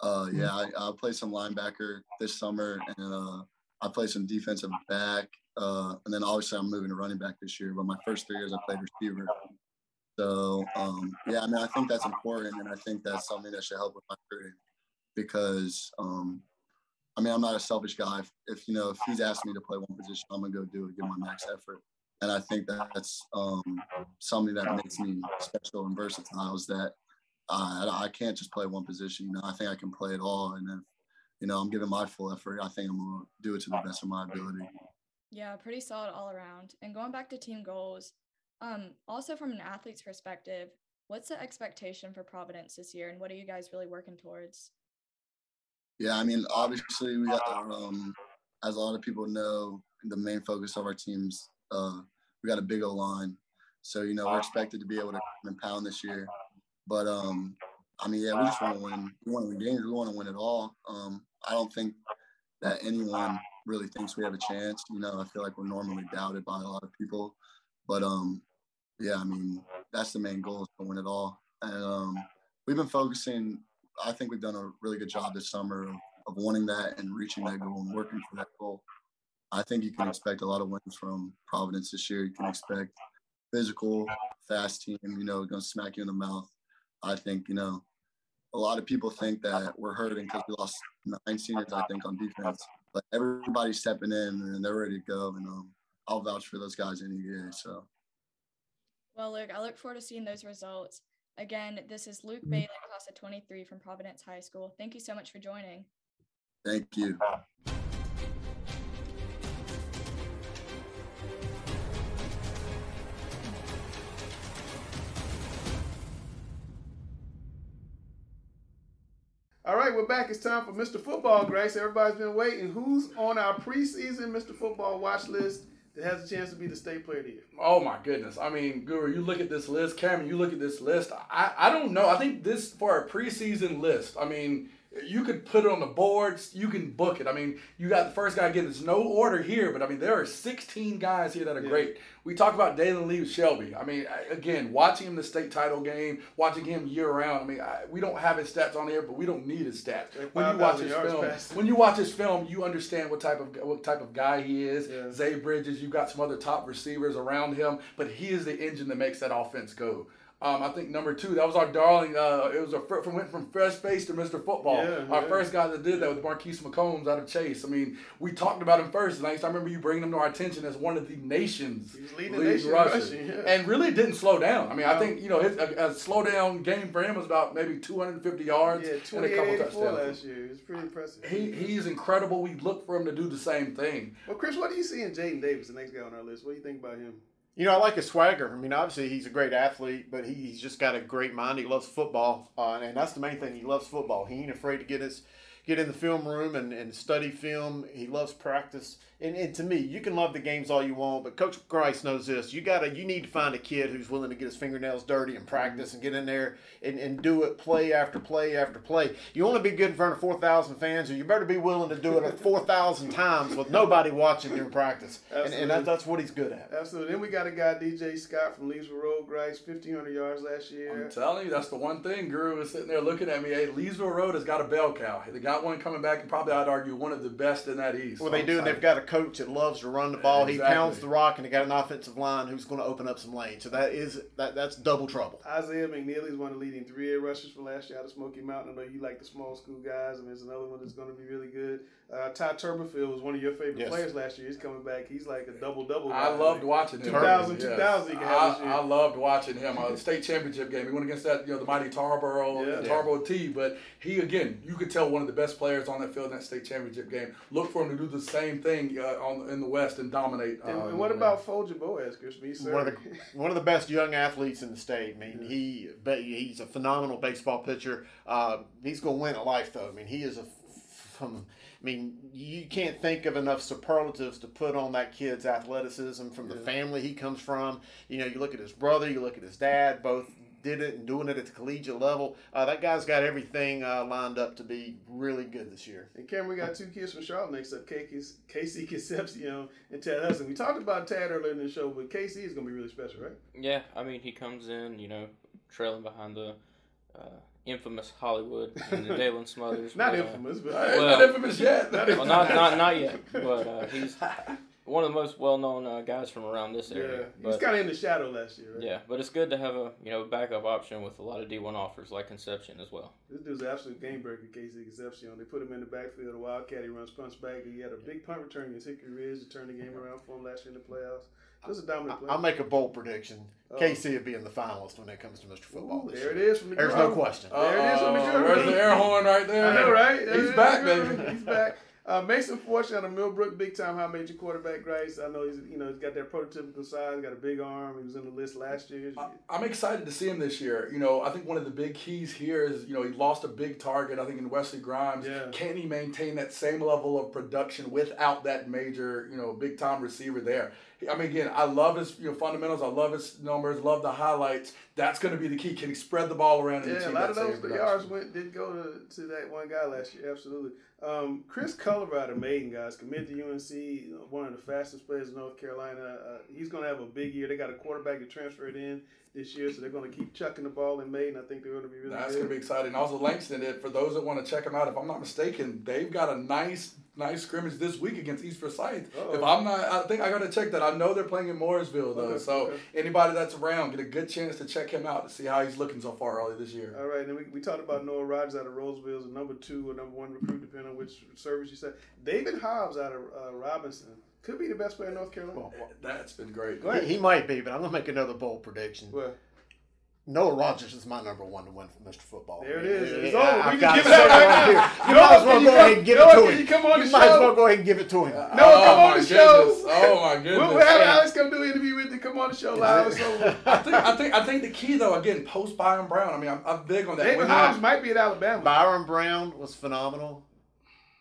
uh, yeah, I, I played some linebacker this summer, and uh, I played some defensive back, uh, and then obviously I'm moving to running back this year. But my first three years I played receiver. So um, yeah, I mean, I think that's important, and I think that's something that should help with my career because um, I mean, I'm not a selfish guy. If, if, you know, if he's asked me to play one position, I'm gonna go do it, give my max effort and I think that's um, something that makes me special and versatile. Is that I, I can't just play one position. You know, I think I can play it all, and if you know I'm giving my full effort, I think I'm gonna do it to the best of my ability. Yeah, pretty solid all around. And going back to team goals, um, also from an athlete's perspective, what's the expectation for Providence this year, and what are you guys really working towards? Yeah, I mean, obviously we got um, as a lot of people know, the main focus of our teams uh, we got a big O line, so you know we're expected to be able to pound this year. But um, I mean, yeah, we just want to win. We want to win games. We want to win it all. Um, I don't think that anyone really thinks we have a chance. You know, I feel like we're normally doubted by a lot of people. But um, yeah, I mean, that's the main goal is to win it all. And um, we've been focusing. I think we've done a really good job this summer of, of wanting that and reaching that goal and working for that goal. I think you can expect a lot of wins from Providence this year. You can expect physical, fast team, you know, going to smack you in the mouth. I think, you know, a lot of people think that we're hurting because we lost nine seniors, I think, on defense. But everybody's stepping in and they're ready to go. And um, I'll vouch for those guys any day. So. Well, Luke, I look forward to seeing those results. Again, this is Luke Bailey, class of 23 from Providence High School. Thank you so much for joining. Thank you. All right, we're back. It's time for Mr. Football, Grace. Everybody's been waiting. Who's on our preseason Mr. Football watch list that has a chance to be the state player of the year? Oh my goodness! I mean, Guru, you look at this list. Cameron, you look at this list. I I don't know. I think this for a preseason list. I mean, you could put it on the boards. You can book it. I mean, you got the first guy again. There's no order here, but I mean, there are 16 guys here that are yeah. great. We talk about Dalen Lee Shelby. I mean, again, watching him the state title game, watching him year round. I mean, I, we don't have his stats on here, but we don't need his stats. When you watch his film, when you watch his film, you understand what type of what type of guy he is. Yeah. Zay Bridges. You've got some other top receivers around him, but he is the engine that makes that offense go. Um, I think number two, that was our darling. Uh, it was a fr- from went from fresh face to Mr. Football. Yeah, our yeah. first guy that did that was Marquise McCombs out of Chase. I mean, we talked about him first, and I remember you bringing him to our attention as one of the nation's He's leading nation in rushing, yeah. and really didn't slow down. I mean, I think you know his, a, a slow down game for him was about maybe 250 yards Yeah, and a couple touchdowns. last year. It's pretty impressive. He he's incredible. We look for him to do the same thing. well, Chris, what do you see in Jadyn Davis, the next guy on our list? What do you think about him? You know, I like his swagger. I mean, obviously he's a great athlete, but he, he's just got a great mind. He loves football, uh, and that's the main thing. He loves football. He ain't afraid to get his get in the film room and, and study film. He loves practice. And, and to me, you can love the games all you want, but Coach Grice knows this. You gotta you need to find a kid who's willing to get his fingernails dirty and practice mm-hmm. and get in there and, and do it play after play after play. You want to be good in front of four thousand fans, or you better be willing to do it four thousand times with nobody watching during practice. And, and that, that's what he's good at. Absolutely. Then we got a guy, DJ Scott from Leesville Road, Grice, 1,500 yards last year. I'm telling you, that's the one thing. Guru is sitting there looking at me. Hey, Leesville Road has got a bell cow. They got one coming back, and probably I'd argue one of the best in that East. Well, they do, and they've got a coach that loves to run the ball. He pounds the rock, and they got an offensive line who's going to open up some lanes. So that is that that's double trouble. Isaiah McNeely is one of the leading three-year rushers for last year out of Smoky Mountain. I know you like the small school guys. I mean, there's another one that's going to be really good. Uh, Ty Turberfield was one of your favorite Yes. players last year. He's coming back. He's like a double-double. I loved watching him. 2000, Yes. 2000 he can have this I, year. I loved watching him. Uh, state championship game. He went against that, you know, the mighty Tarboro, Yeah. the Tarboro T. But he again, you could tell one of the best players on that field in that state championship game. Look for him to do the same thing uh, on in the West and dominate. And, uh, and what over about Folger Boaz, Chris? Me, sir. One of the one of the best young athletes in the state. I mean, he but he's a phenomenal baseball pitcher. Uh, he's going to win a life, though. I mean, he is a from. I mean, you can't think of enough superlatives to put on that kid's athleticism from the Yeah. family he comes from. You know, you look at his brother, you look at his dad, both did it and doing it at the collegiate level. Uh, that guy's got everything uh, lined up to be really good this year. And Cameron, we got two kids from Charlotte next up, Casey Casey Concepcion and Tad Hudson. We talked about Tad earlier in the show, but Casey is going to be really special, right? Yeah, I mean, he comes in, you know, trailing behind the uh, infamous Hollywood and the <laughs> Daylan Smothers. Not but, uh, infamous, but Hey, Well- not infamous yet. well, not not not yet, <laughs> but uh, he's one of the most well-known uh, guys from around this yeah, area. he was kind of in the shadow last year, right? yeah, but it's good to have a you know backup option with a lot of D1 offers like Concepcion as well. This dude's an absolute game breaker, Casey Concepcion. They put him in the backfield, a wildcat. He runs punch back. He had a big punt return against Hickory Ridge to turn the game around for him last year in the playoffs. This is a dominant player. I'll make a bold prediction. Oh. KC will be in the finalist when it comes to Mr. Football. Ooh, this there it year. is from the There's no question. There it is from the Uh-oh, the air horn right there? I know, right? <laughs> He's back, baby. <laughs> He's back. Uh, Mason Fortune out of Millbrook, big time high major quarterback, Grace. I know he's you know he's got that prototypical size, got a big arm. He was in the list last year. I- I'm excited to see him this year. You know, I think one of the big keys here is, you know, he lost a big target, I think, in Wesley Grimes. Yeah. Can he maintain that same level of production without that major, you know, big time receiver there? I mean, again, I love his you know, fundamentals. I love his numbers, love the highlights. That's going to be the key. Can he spread the ball around Yeah, a lot of those yards went did go to, to that one guy last year. Absolutely. Um, Chris Colorado Maiden, guys, committed to UNC, one of the fastest players in North Carolina. Uh, he's going to have a big year. They got a quarterback to transfer it in this year, so they're going to keep chucking the ball in Maiden. I think they're going to be really That's going to be exciting. Also, Langston, if- for those that want to check him out, if I'm not mistaken, they've got a nice, nice scrimmage this week against East Forsyth. Uh-oh. If I'm not, I think I got to check that. I know they're playing in Mooresville though, Okay, so okay. anybody that's around get a good chance to check him out to see how he's looking so far early this year. All right, and we, we talked about Noah Rogers out of Rolesville as a number two or number one recruit, depending on which service you said. David Hobbs out of uh, Robinson could be the best player in North Carolina. Well, That's been great. Go ahead. He, he might be, but I'm going to make another bold prediction. Well, Noah Rogers is my number one to win for Mr. Football. There it is. It's yeah, over. We I've can got give it up say right here. now. You Noah, might as well can you go ahead and give Noah, it to him. you come on you the might as well go ahead and give it to him. No, come oh on my the show. Oh my goodness. We'll, we'll have Alex come do an interview with you. Come on the show live. It's over. I think I think I think the key though again post Byron Brown. I mean I'm, I'm big on that. David When Hobbs might be at Alabama. Byron Brown was phenomenal.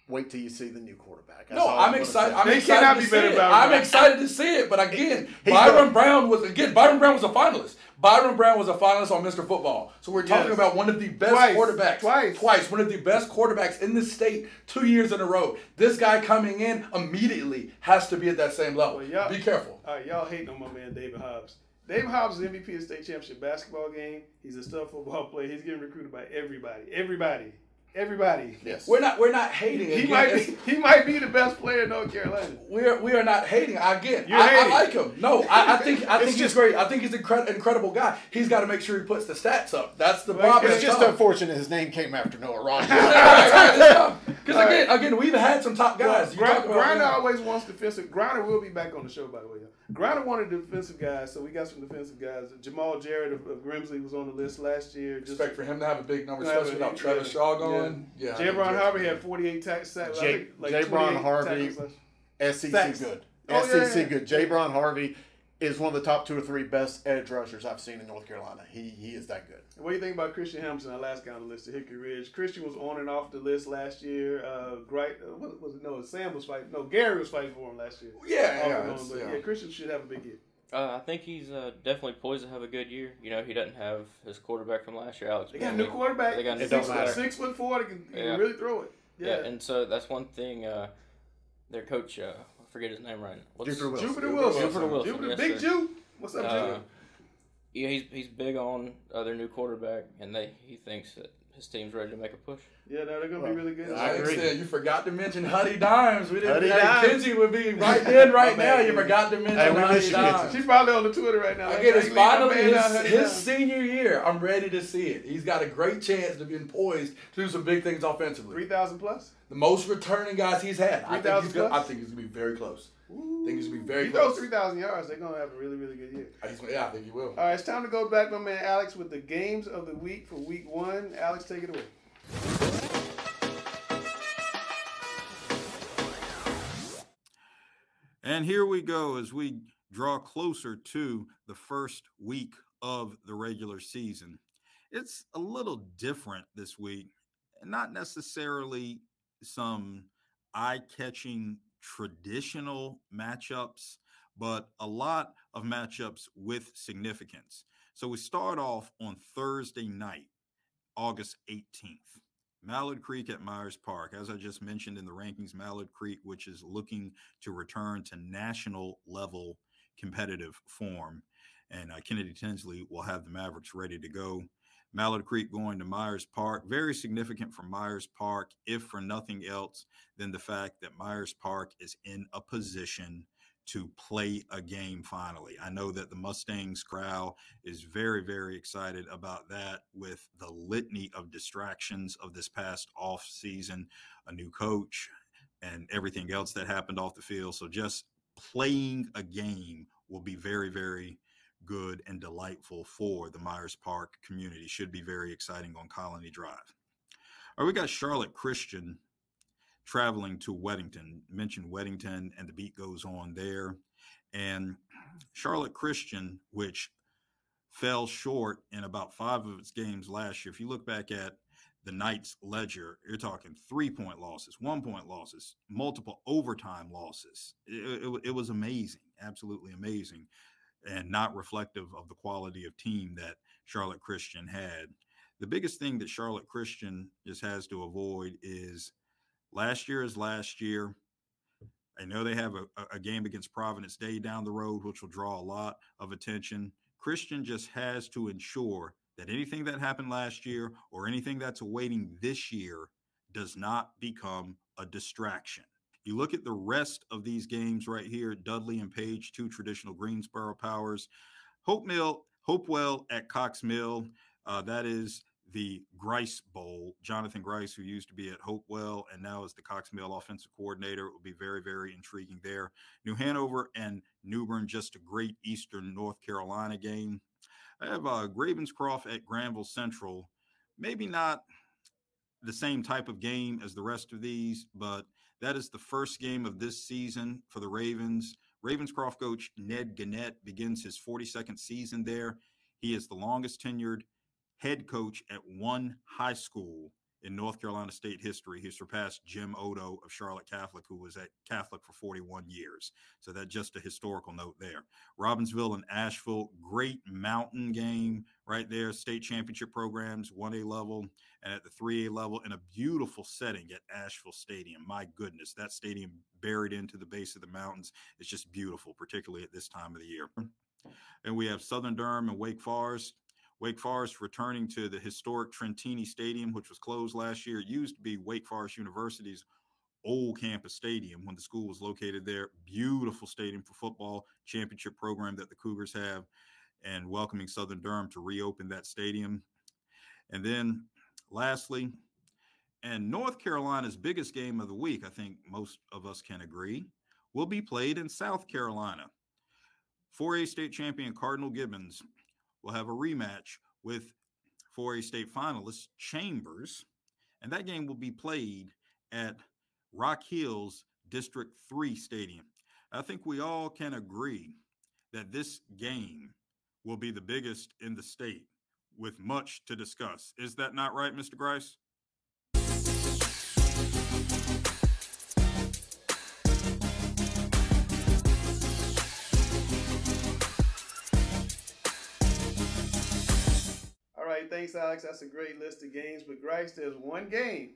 Wait till you see the new quarterback. That's No, I'm gonna excited. I'm They excited cannot to be see better it. I'm excited to see it. But again, He's Byron the- Brown was again. Byron Brown was a finalist. Byron Brown was a finalist on Mr. Football. So we're talking Yes. about one of the best Twice. quarterbacks. Twice. Twice. One of the best quarterbacks in the state two years in a row. This guy coming in immediately has to be at that same level. Well. Be careful. All right, y'all hating on my man David Hobbs. David Hobbs is MVP of the state championship basketball game. He's a stud football player. He's getting recruited by everybody. Everybody. Everybody. Yes. We're not we're not hating. He Again, might be he might be the best player in North Carolina. We're we are not hating. Again, You're I, I like him. No, I, I think I It's think he's just- great. I think he's an incre- incredible guy. He's got to make sure he puts the stats up. That's the problem. It's just unfortunate his name came after Noah Rogers. <laughs> Because again, again, we've had some top guys. You Grind, talk about- Grinder always wants defensive. Grinder will be back on the show, by the way. Grinder wanted defensive guys, so we got some defensive guys. Jamal Jarrett of, of Grimsley was on the list last year. Just Expect for him to have a big number, especially without he- Travis yeah, Shaw going. Yeah, I Jay think Brown Harvey had 48 tax sacks. I Jay- think, like Jay Brown Harvey. tackles SEC good. Oh, SEC yeah, yeah. good. Jay Brown Harvey is one of the top two or three best edge rushers I've seen in North Carolina. He he is that good. What do you think about Christian Hampson, our last guy on the list at Hickory Ridge? Christian was on and off the list last year. Uh, Great, uh, what was it? No, Sam was fighting. No, Gary was fighting for him last year. Yeah, yeah, on, but yeah. yeah, Christian should have a big year. Uh, I think he's uh, definitely poised to have a good year. You know, he doesn't have his quarterback from last year, Alex. They got a new quarterback. They got a new It don't six, matter. six foot four. They can, they Yeah. can really throw it. Yeah. Yeah. and so that's one thing. Uh, their coach, uh, I forget his name right now. What's- Jupiter Wilson. Jupiter Wilson. Jupiter Wilson, Jupiter, yes, Big sir. Ju. What's up, Uh, Ju? yeah, he's he's big on uh, their new quarterback, and they he thinks that his team's ready to make a push. Yeah, no, they're gonna Well, be really good. I I agree. understand. You forgot to mention Huddy Dimes. We didn't. Huddy hey, Dimes. Kenzie would be right then, right <laughs> now. You forgot to mention Hey, we Huddy Dimes. She's probably on the Twitter right now. Again, it's Hey, leave my finally his, his senior year. I'm ready to see it. He's got a great chance to be poised to do some big things offensively. Three thousand plus. The most returning guys he's had. I think he's, gonna, I think he's gonna be very close. I think he's gonna be very He throws close. three thousand yards. They're gonna have a really, really good year. He's- yeah, I think he will. All right, it's time to go back, my man Alex, with the games of the week for week one. Alex, take it away. And here we go as we draw closer to the first week of the regular season. It's a little different this week, not necessarily some eye catching traditional matchups, but a lot of matchups with significance. So we start off on Thursday night, August 18th. Mallard Creek at Myers Park. As I just mentioned in the rankings, Mallard Creek, which is looking to return to national level competitive form. And uh, Kennedy Tinsley will have the Mavericks ready to go. Mallard Creek going to Myers Park. Very significant for Myers Park, if for nothing else than the fact that Myers Park is in a position to play a game finally. I know that the Mustangs crowd is very, very excited about that with the litany of distractions of this past off season, a new coach, and everything else that happened off the field. So just playing a game will be very, very good and delightful for the Myers Park community. Should be very exciting on Colony Drive. All right, we got Charlotte Christian traveling to Weddington. Mentioned Weddington, and the beat goes on there. And Charlotte Christian, which fell short in about five of its games last year. If you look back at the Knights ledger, you're talking three point losses, one point losses, multiple overtime losses. It, it, it was amazing, absolutely amazing, and not reflective of the quality of team that Charlotte Christian had. The biggest thing that Charlotte Christian just has to avoid is last year is last year. I know they have a, a game against Providence Day down the road, which will draw a lot of attention. Christian just has to ensure that anything that happened last year or anything that's awaiting this year does not become a distraction. You look at the rest of these games right here Dudley and Page, two traditional Greensboro powers. Hope Mill, Hopewell at Cox Mill. Uh, that is the Grice Bowl. Jonathan Grice, who used to be at Hopewell and now is the Cox Mill offensive coordinator, it will be very, very intriguing there. New Hanover and New Bern, just a great Eastern North Carolina game. I have uh, Ravenscroft at Granville Central. Maybe not the same type of game as the rest of these, but that is the first game of this season for the Ravens. Ravenscroft coach Ned Gonet begins his 42nd season there. He is the longest tenured head coach at one high school in North Carolina state history. He surpassed Jim Oddo of Charlotte Catholic, who was at Catholic for 41 years. So that's just a historical note there. Robbinsville and Asheville, great mountain game right there. State championship programs, 1A level and at the 3A level in a beautiful setting at Asheville Stadium. My goodness, that stadium buried into the base of the mountains is just beautiful, particularly at this time of the year. And we have Southern Durham and Wake Forest. Wake Forest returning to the historic Trentini Stadium, which was closed last year. It used to be Wake Forest University's old campus stadium when the school was located there. Beautiful stadium for football, championship program that the Cougars have, and welcoming Southern Durham to reopen that stadium. And then lastly, and North Carolina's biggest game of the week, I think most of us can agree, will be played in South Carolina. 4A state champion Cardinal Gibbons will have a rematch with 4A state finalist Chambers, and that game will be played at Rock Hills District 3 Stadium. I think we all can agree that this game will be the biggest in the state with much to discuss. Is that not right, Mr. Grice? Thanks, Alex. That's a great list of games. But Grice, there's one game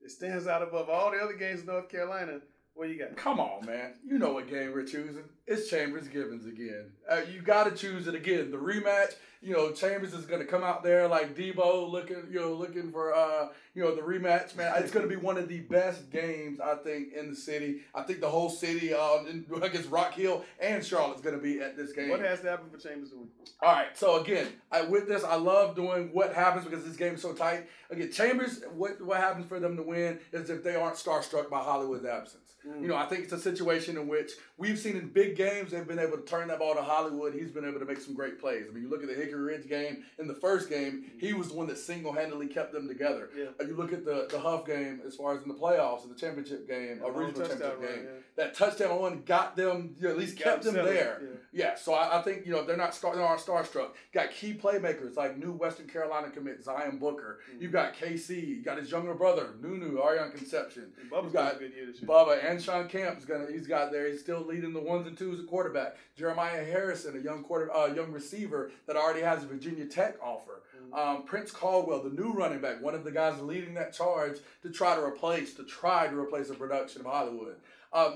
that stands out above all the other games in North Carolina. What you got? Come on, man. You know what game we're choosing. It's Chambers Gibbons again. Uh, you got to choose it again. The rematch. You know, Chambers is going to come out there like Debo, looking, you know, looking for, uh, you know, the rematch. Man, it's going to be one of the best games I think in the city. I think the whole city, uh, in, against Rock Hill and Charlotte's going to be at this game. What has to happen for Chambers to win? All right. So again, I, with this, I love doing what happens because this game is so tight. Again, Chambers, what what happens for them to win is if they aren't starstruck by Hollywood's absence. Mm. You know, I think it's a situation in which we've seen in big games they've been able to turn that ball to Hollywood. He's been able to make some great plays. I mean, you look at the Hickory Ridge game in the first game, he was the one that single handedly kept them together. Yeah. You look at the the Hough game as far as in the playoffs and the championship game, a regional championship game. yeah. That touchdown one got them, you know, at least kept them there. yeah. Yeah, so I, I think you know they're not star, they aren't starstruck. Got key playmakers like new Western Carolina commit Zion Booker. Mm-hmm. You've got KC. You got his younger brother Nunu Arion Concepcion. And Bubba's You've got good year this year. Bubba and Sean Camp's gonna. He's got there. He's still leading the ones and twos at quarterback. Jeremiah Harrison, a young quarter, uh, young receiver that already has a Virginia Tech offer. Mm-hmm. Um, Prince Caldwell, the new running back, one of the guys leading that charge to try to replace, to try to replace the production of Hollywood.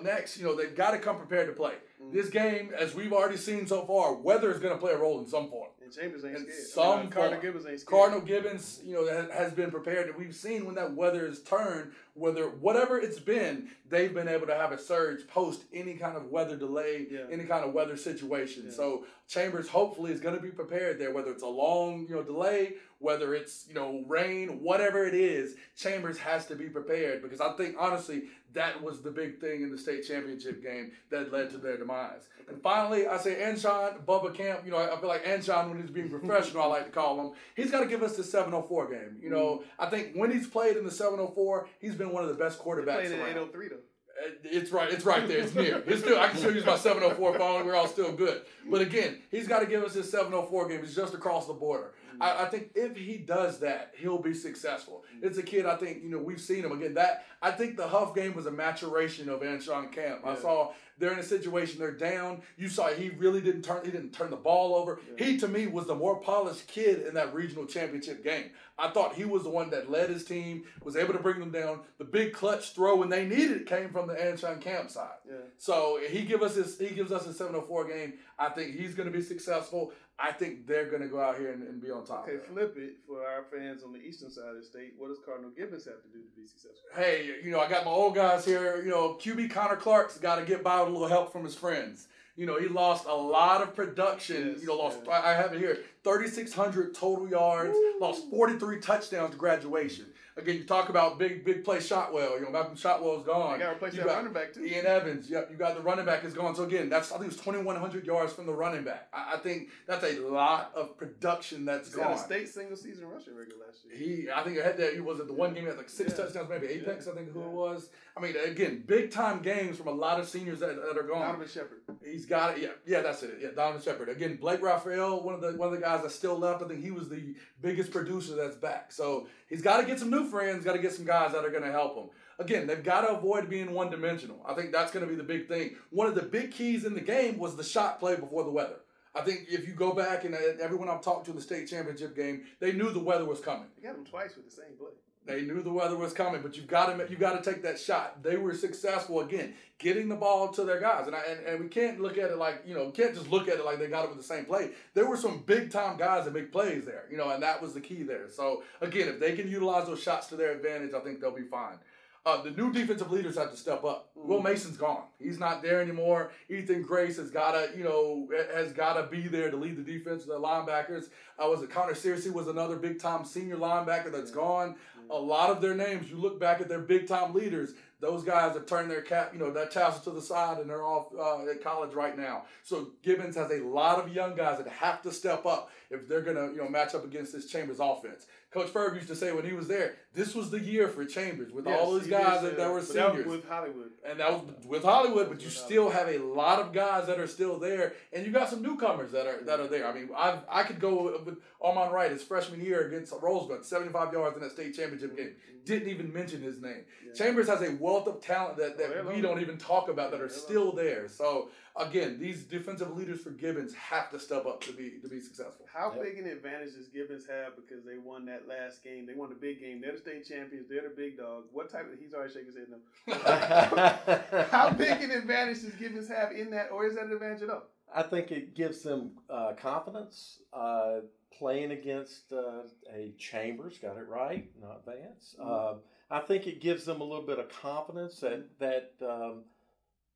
Next, you know they've got to come prepared to play. Mm-hmm. This game, as we've already seen so far, weather is going to play a role in some form. And Chambers ain't In scared. some I mean, uh, Cardinal. Gibbons ain't scared. Cardinal Gibbons, you know, has been prepared, and we've seen when that weather is turned, whether whatever it's been, they've been able to have a surge post any kind of weather delay, Yeah. any kind of weather situation. Yeah. So Chambers hopefully is going to be prepared there, whether it's a long, you know, delay, whether it's you know rain, whatever it is. Chambers has to be prepared because I think honestly that was the big thing in the state championship game that led to their demise. And finally, I say Anshan, Bubba Camp. You know, I feel like Anshan when he's being professional, I like to call him. He's got to give us the 704 game. You know, I think when he's played in the 704, he's been one of the best quarterbacks Playing in 803 though. Uh, It's right. It's right there. It's near. It's still. I can still use my 704 phone. We're all still good. But again, he's got to give us his 704 game. It's just across the border. I, I think if he does that, he'll be successful. Mm-hmm. It's a kid. I think you know we've seen him again. That I think the Hough game was a maturation of Anshawn Camp. I saw they're in a situation they're down. You saw he really didn't turn. He didn't turn the ball over. He to me was the more polished kid in that regional championship game. I thought he was the one that led his team, was able to bring them down. The big clutch throw when they needed it came from the Anshan Camp side. Yeah. So he give us his he gives us a 704 game. I think he's going to be successful. I think they're going to go out here and, and be on top. Okay, flip it for our fans on the eastern side of the state. What does Cardinal Gibbons have to do to be successful? Hey, you know I got my old guys here. You know QB Connor Clark's got to get by with a little help from his friends. You know he lost a lot of production. Yes, you know lost. I I have it here. 3,600 total yards. Lost 43 touchdowns to graduation. Again, you talk about big big play Shotwell. You know Malcolm Shotwell's gone. You got to replace You that got- running back too. Ian Evans, yep, you got the running back is gone. So again, that's I think it's twenty one hundred yards from the running back. I, I think that's a lot of production that's He's got gone. a state single season rushing record last year. He, I think had that. He was at the one game he had like six Yeah. touchdowns, maybe Apex. Yeah. I think who Yeah. it was. I mean, again, big time games from a lot of seniors that, that are gone. Donovan Shepard. He's got it. Yeah, yeah, that's it. Yeah, Donovan Shepard. Again, Blake Raphael, one of the one of the guys that still left. I think he was the biggest producer that's back. So he's got to get some new friends. Got to get some guys that are going to help him. Again, they've got to avoid being one dimensional. I think that's going to be the big thing. One of the big keys in the game was the shot play before the weather. I think if you go back and everyone I've talked to in the state championship game, they knew the weather was coming. They got him twice with the same play. They knew the weather was coming, but you've got to you got to take that shot. They were successful again, getting the ball to their guys, and, I, and and we can't look at it like you know, can't just look at it like they got it with the same play. There were some big time guys that make plays there, you know, and that was the key there. So again, if they can utilize those shots to their advantage, I think they'll be fine. Uh, the new defensive leaders have to step up. Mm. Will Mason's gone. He's not there anymore. Ethan Grace has gotta, you know, has gotta be there to lead the defense. The linebackers. Uh, was it Connor Searcy was another big time senior linebacker that's gone. A lot of their names, you look back at their big time leaders, those guys have turned their cap, you know, that tassel to the side and they're off uh, at college right now. So Gibbons has a lot of young guys that have to step up if they're gonna, you know, match up against this Chambers offense. Coach Ferg used to say when he was there, this was the year for Chambers with yes, all those guys that, that, were seniors. That with Hollywood. And that was with Hollywood, but you still have a lot of guys that are still there, and you got some newcomers that are that are there. I mean, I I could go with Armon Wright his freshman year against Rosebud, 75 yards in that state championship game. Mm-hmm. Didn't even mention his name. Yeah. Chambers has a wealth of talent that, that oh, we don't even talk about that are still there. So again, these defensive leaders for Gibbons have to step up to be to be successful. How yep. big an advantage does Gibbons have because they won that last game? They won the big game. They're the state champions. They're the big dog. What type of? He's already shaking his head no. <laughs> How big an advantage does Gibbons have in that, or is that an advantage at all? I think it gives them uh, confidence. Uh, playing against uh, a Chambers, got it right, not Vance. Mm-hmm. Um, I think it gives them a little bit of confidence that that um,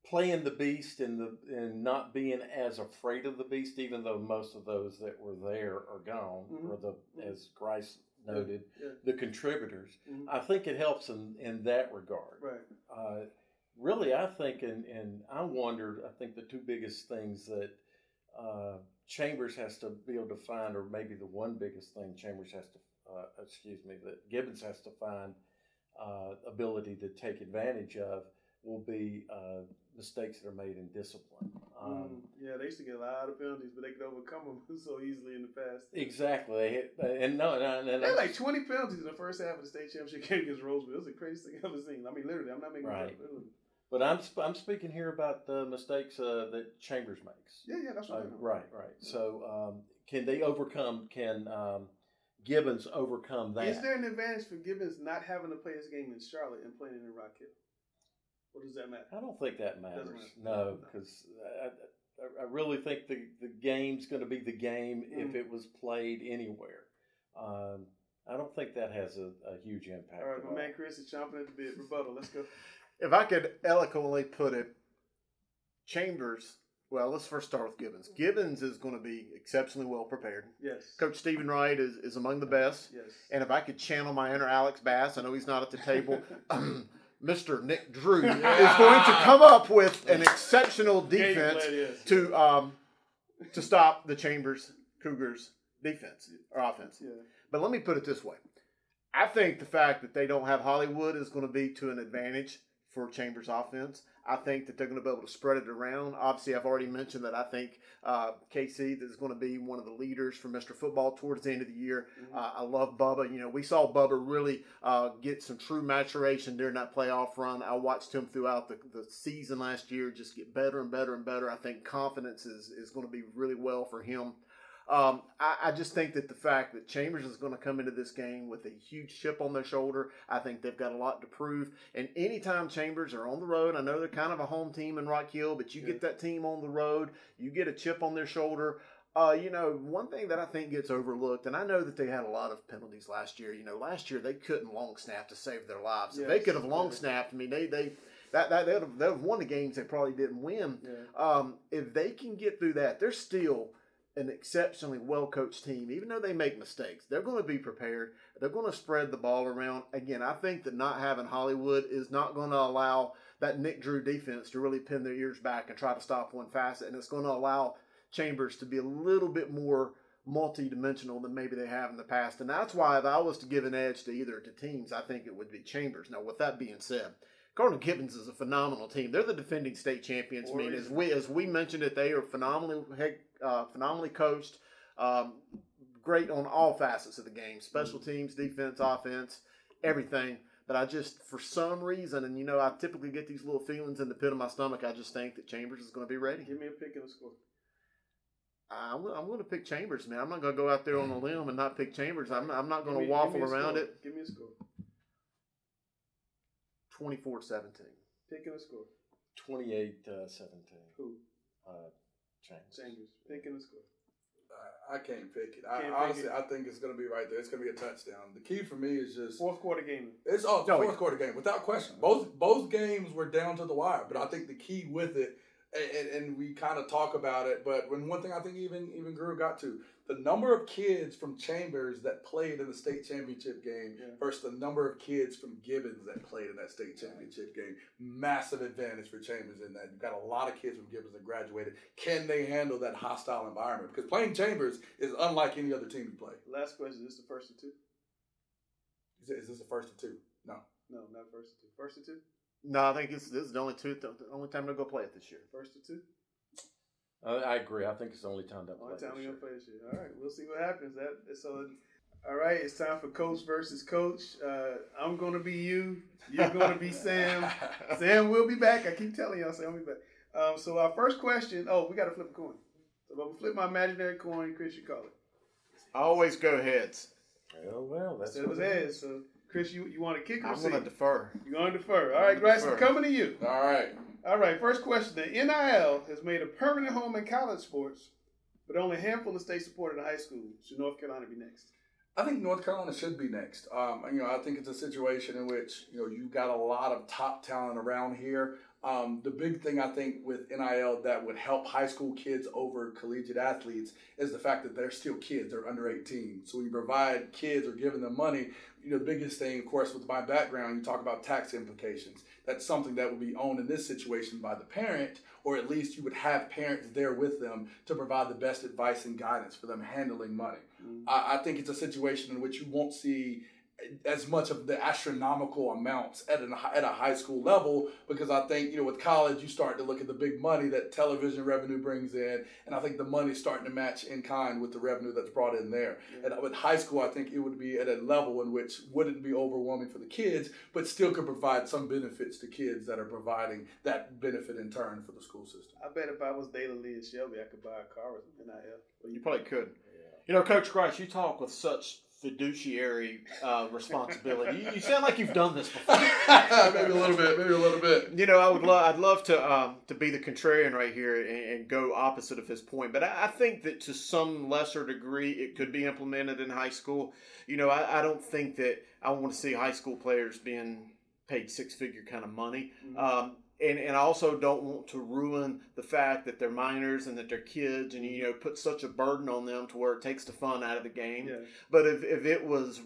playing the beast and the and not being as afraid of the beast, even though most of those that were there are gone, mm-hmm. or the mm-hmm. as Grice noted, yeah. the contributors. Mm-hmm. I think it helps in in that regard. Right. Uh, really, I think, and and I wondered. I think the two biggest things that uh, Chambers has to be able to find, or maybe the one biggest thing Chambers has to, uh, excuse me, that Gibbons has to find uh, ability to take advantage of will be uh, mistakes that are made in discipline. Um, mm, yeah, they used to get a lot of penalties, but they could overcome them <laughs> so easily in the past. Exactly, and no, and, and they had like twenty penalties in the first half of the state championship <laughs> game against Roseville. It was the craziest thing I've ever seen. I mean, literally, I'm not making right. But I'm I'm speaking here about the mistakes uh, that Chambers makes. Yeah, yeah, that's right. Uh, right, right. So um, can they overcome? Can um, Gibbons overcome that? Is there an advantage for Gibbons not having to play his game in Charlotte and playing it in Rock Hill? Or does that matter? I don't think that matters. Matter. No, because I, I, really think the, the game's going to be the game mm. if it was played anywhere. Um, I don't think that has a, a huge impact. All right, my all. man Chris is chomping at the bit. Rebuttal. Let's go. <laughs> If I could eloquently put it, Chambers. Well, let's first start with Gibbons. Gibbons is going to be exceptionally well prepared. Yes. Coach Stephen Wright is, is among the best. Yes. And if I could channel my inner Alex Bass, I know he's not at the table. <laughs> <clears throat> Mr. Nick Drew <laughs> is going to come up with an exceptional defense to um, to stop the Chambers Cougars defense or offense. Yeah. But let me put it this way. I think the fact that they don't have Hollywood is going to be to an advantage for Chambers offense. I think that they're going to be able to spread it around. Obviously, I've already mentioned that I think uh, KC is going to be one of the leaders for Mr. Football towards the end of the year. Mm-hmm. Uh, I love Bubba. You know, we saw Bubba really uh, get some true maturation during that playoff run. I watched him throughout the, the season last year just get better and better and better. I think confidence is, is going to be really well for him. Um, I, I, just think that the fact that Chambers is going to come into this game with a huge chip on their shoulder, I think they've got a lot to prove. And anytime Chambers are on the road, I know they're kind of a home team in Rock Hill, but you yeah. get that team on the road, you get a chip on their shoulder. Uh, you know, one thing that I think gets overlooked, and I know that they had a lot of penalties last year. You know, last year they couldn't long snap to save their lives. Yes. If they could have long snapped, I mean, they they that that they'd have, they'd have won the games they probably didn't win. Yeah. Um, if they can get through that, they're still an exceptionally well coached team, even though they make mistakes, they're going to be prepared. They're going to spread the ball around. Again, I think that not having Hollywood is not going to allow that Nick Drew defense to really pin their ears back and try to stop one facet. And it's going to allow Chambers to be a little bit more multi-dimensional than maybe they have in the past. And that's why if I was to give an edge to either to teams, I think it would be Chambers. Now, with that being said, Cardinal Gibbons is a phenomenal team. They're the defending state champions. I mean, as we as we mentioned it, they are phenomenally uh, phenomenally coached. Um, great on all facets of the game: special mm-hmm. teams, defense, offense, everything. But I just, for some reason, and you know, I typically get these little feelings in the pit of my stomach. I just think that Chambers is going to be ready. Give me a pick and a score. I'm, I'm going to pick Chambers, man. I'm not going to go out there on a limb and not pick Chambers. I'm, I'm not going to waffle around score. it. Give me a score. 24 17. Picking a score. 28 uh, 17. Who? Uh, Chambers. Chambers. Picking a score. I, I can't pick it. I, Can't pick honestly, it. I think it's going to be right there. It's going to be a touchdown. The key for me is just Fourth quarter game. It's oh, it's Oh, fourth yeah. quarter game without question. Both both games were down to the wire, but I think the key with it, and, and we kind of talk about it, but when one thing I think even even Guru got to the number of kids from Chambers that played in the state championship game Yeah. versus the number of kids from Gibbons that played in that state championship game. Massive advantage for Chambers in that. You've got a lot of kids from Gibbons that graduated. Can they handle that hostile environment? Because playing Chambers is unlike any other team you play. Last question. Is this the first of two? Is, it- is this the first of two? No. No, not first of two. First of two? No, I think this, this is the only two, the only time they'll go play it this year. First of two? Uh, I agree. I think it's the only time that Only play time this we're gonna play this year. All right, we'll see what happens. That so. All right, it's time for coach versus coach. Uh, I'm gonna be you. You're gonna be Sam. <laughs> Sam will be back. I keep telling y'all, Sam will be back. Um, so our first question. Oh, we got to flip a coin. So I'm gonna flip my imaginary coin. Chris, you call it. I always go heads. Oh, well, that's Instead what his it head. is. So Chris, you you want to kick or I'm see? going to defer. You're gonna defer. All right, Bryson, Defer. coming to you. All right. All right, first question. The NIL has made a permanent home in college sports, but only a handful of states support it in high school. Should North Carolina be next? I think North Carolina should be next. Um, you know, I think it's a situation in which you know you got a lot of top talent around here. Um, the big thing I think with NIL that would help high school kids over collegiate athletes is the fact that they're still kids; they're under 18. So when you provide kids or giving them money, you know, the biggest thing, of course, with my background, you talk about tax implications. That's something that would be owned in this situation by the parent, or at least you would have parents there with them to provide the best advice and guidance for them handling money. I, I think it's a situation in which you won't see as much of the astronomical amounts at, an, at a high school level because I think you know with college you start to look at the big money that television revenue brings in and I think the money's starting to match in kind with the revenue that's brought in there and with high school I think it would be at a level in which wouldn't be overwhelming for the kids but still could provide some benefits to kids that are providing that benefit in turn for the school system. I bet if I was Dalen Lee and Shelby, I could buy a car with NIL. Well, You probably could. You know, Coach Grice, you talk with such fiduciary uh, responsibility. You, you sound like you've done this before. <laughs> maybe a little bit, maybe a little bit. You know, I would love, I'd love to, um, to be the contrarian right here and, and go opposite of his point. But I, I think that to some lesser degree, it could be implemented in high school. You know, I, I don't think that I want to see high school players being paid six figure kind of money. Um, and, and I also don't want to ruin the fact that they're minors and that they're kids and, you know, put such a burden on them to where it takes the fun out of the game. Yeah. But if, if it was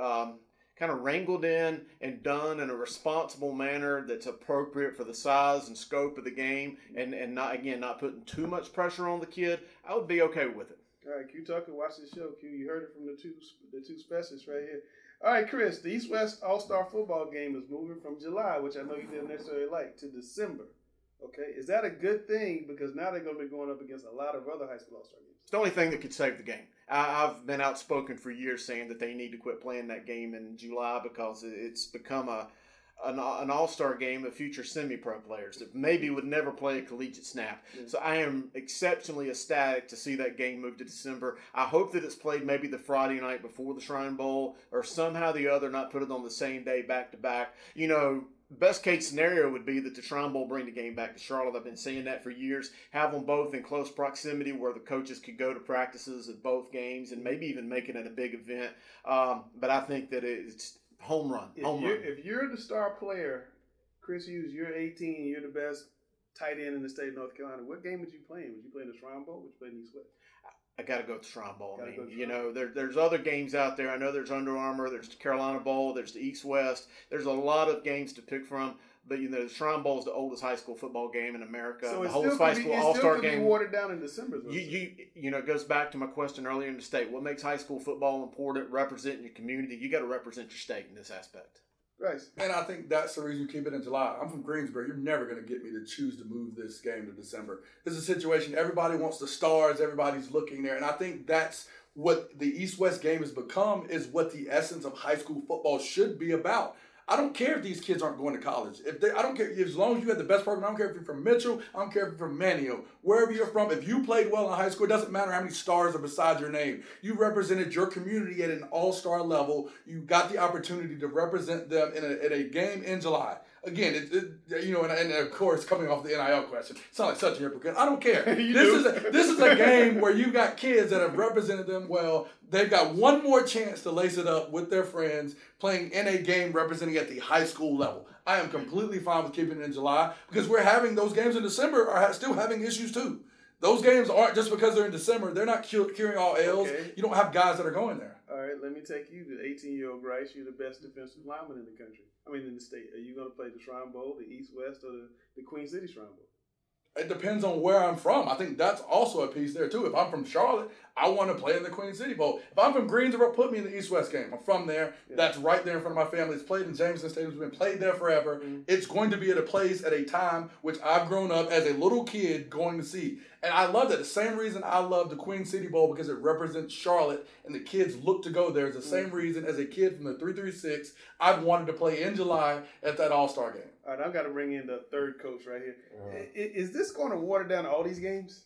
um, kind of wrangled in and done in a responsible manner that's appropriate for the size and scope of the game and, and not, again, not putting too much pressure on the kid, I would be okay with it. All right, Que Tucker, watch this show. Que, you heard it from the two the two specialists right here. All right, Chris, the East West All Star Football game is moving from July, which I know you didn't necessarily like, to December. Okay, is that a good thing? Because now they're going to be going up against a lot of other high school All Star games. It's the only thing that could save the game. I, I've been outspoken for years saying that they need to quit playing that game in July because it's become a an, an all star game of future semi pro players that maybe would never play a collegiate snap. So I am exceptionally ecstatic to see that game move to December. I hope that it's played maybe the Friday night before the Shrine Bowl or somehow the other, not put it on the same day back to back. You know, best case scenario would be that the Shrine Bowl bring the game back to Charlotte. I've been saying that for years. Have them both in close proximity where the coaches could go to practices at both games and maybe even make it at a big event. Um, but I think that it's home run. If Home you're, run. if you're the star player, Chris Hughes, you're 18, you're the best tight end in the state of North Carolina. What game would you play in? Would you play in the Shrine Bowl? Would you play in East West? I got to go with the Shrine Bowl. I mean, you know, there, there's other games out there. I know there's Under Armour, there's the Carolina Bowl, there's the East West. There's a lot of games to pick from. But you know, the Shrine Bowl is the oldest high school football game in America. So the it oldest still high could be, school All still Star could game. be watered down in December. is You, you you know it goes back to my question earlier in the state. What makes high school football important? Representing your community. You got to represent your state in this aspect. Right. And I think that's the reason you keep it in July. I'm from Greensboro. You're never going to get me to choose to move this game to December. This is a situation everybody wants the stars. Everybody's looking there, and I think that's what the East-West game has become. Is what the essence of high school football should be about. I don't care if these kids aren't going to college. If they, I don't care as long as you have the best program. I don't care if you're from Mitchell. I don't care if you're from Manteo. Wherever you're from, if you played well in high school, it doesn't matter how many stars are beside your name. You represented your community at an all-star level. You got the opportunity to represent them in a, in a game in July. Again, it, it, you know, and, and, of course, coming off the NIL question, sound like such a hypocrite. I don't care. <laughs> this do. is a, this is a game where you got kids that have represented them well. They've got one more chance to lace it up with their friends, playing in a game representing at the high school level. I am completely fine with keeping it in July because we're having those games in December are still having issues too. Those games aren't just because they're in December. They're not curing all ills. Okay. You don't have guys that are going there. All right, let me take you to 18 year old Grice. You're the best defensive lineman in the country. I mean, in the state. Are you going to play the Shrine Bowl, the East West, or the, the Queen City Shrine Bowl? It depends on where I'm from. I think that's also a piece there too. If I'm from Charlotte, I want to play in the Queen City Bowl. If I'm from Greensboro, put me in the East West game. I'm from there. Yeah. That's right there in front of my family. It's played in Jamieson Stadium. It's been played there forever. Mhm. It's going to be at a place at a time which I've grown up as a little kid going to see. And I love that. The same reason I love the Queen City Bowl because it represents Charlotte and the kids look to go there is the same reason as a kid from the 336 I've wanted to play in July at that All Star game. All right, I've got to bring in the third coach right here. I- i- Is this going to water down all these games?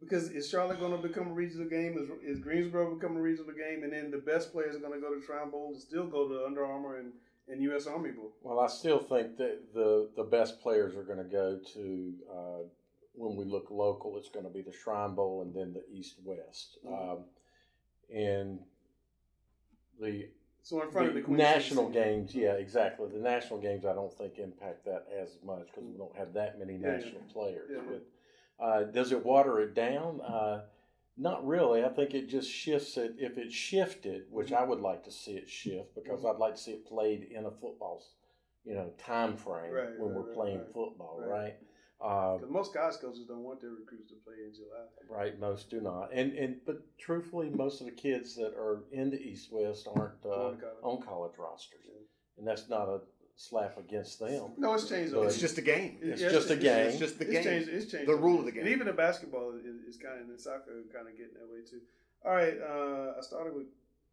Because is Charlotte going to become a regional game? Is, is Greensboro become a regional game? And then the best players are going to go to Shrine Bowl and still go to Under Armour and, and U.S. Army Bowl. Well, I still think that the the best players are going to go to uh, when we look local. It's going to be the Shrine Bowl and then the East West, Mhm. um, and the So in front of the the Queen City national games, yeah, exactly. The national games, I don't think impact that as much because we don't have that many Yeah, yeah. national players. Yeah. But uh, does it water it down? Uh, not really. I think it just shifts it. If it shifted, which I would like to see it shift, because Mhm. I'd like to see it played in a football, you know, time frame Right, when right, we're playing right. football, Right. Right? Uh, 'Cause most college coaches don't want their recruits to play in July. Right, most do not, and and but truthfully, most of the kids that are in the East West aren't uh, Going to college. on college rosters, Yeah. and that's not a slap against them. No, it's changed. But- It's just a game. It's Yeah, just a game. It's just the it's game. Changed, it's changed. The rule of the game. And even the basketball is, is kind of, in soccer kind of getting that way too. All right, uh, I started with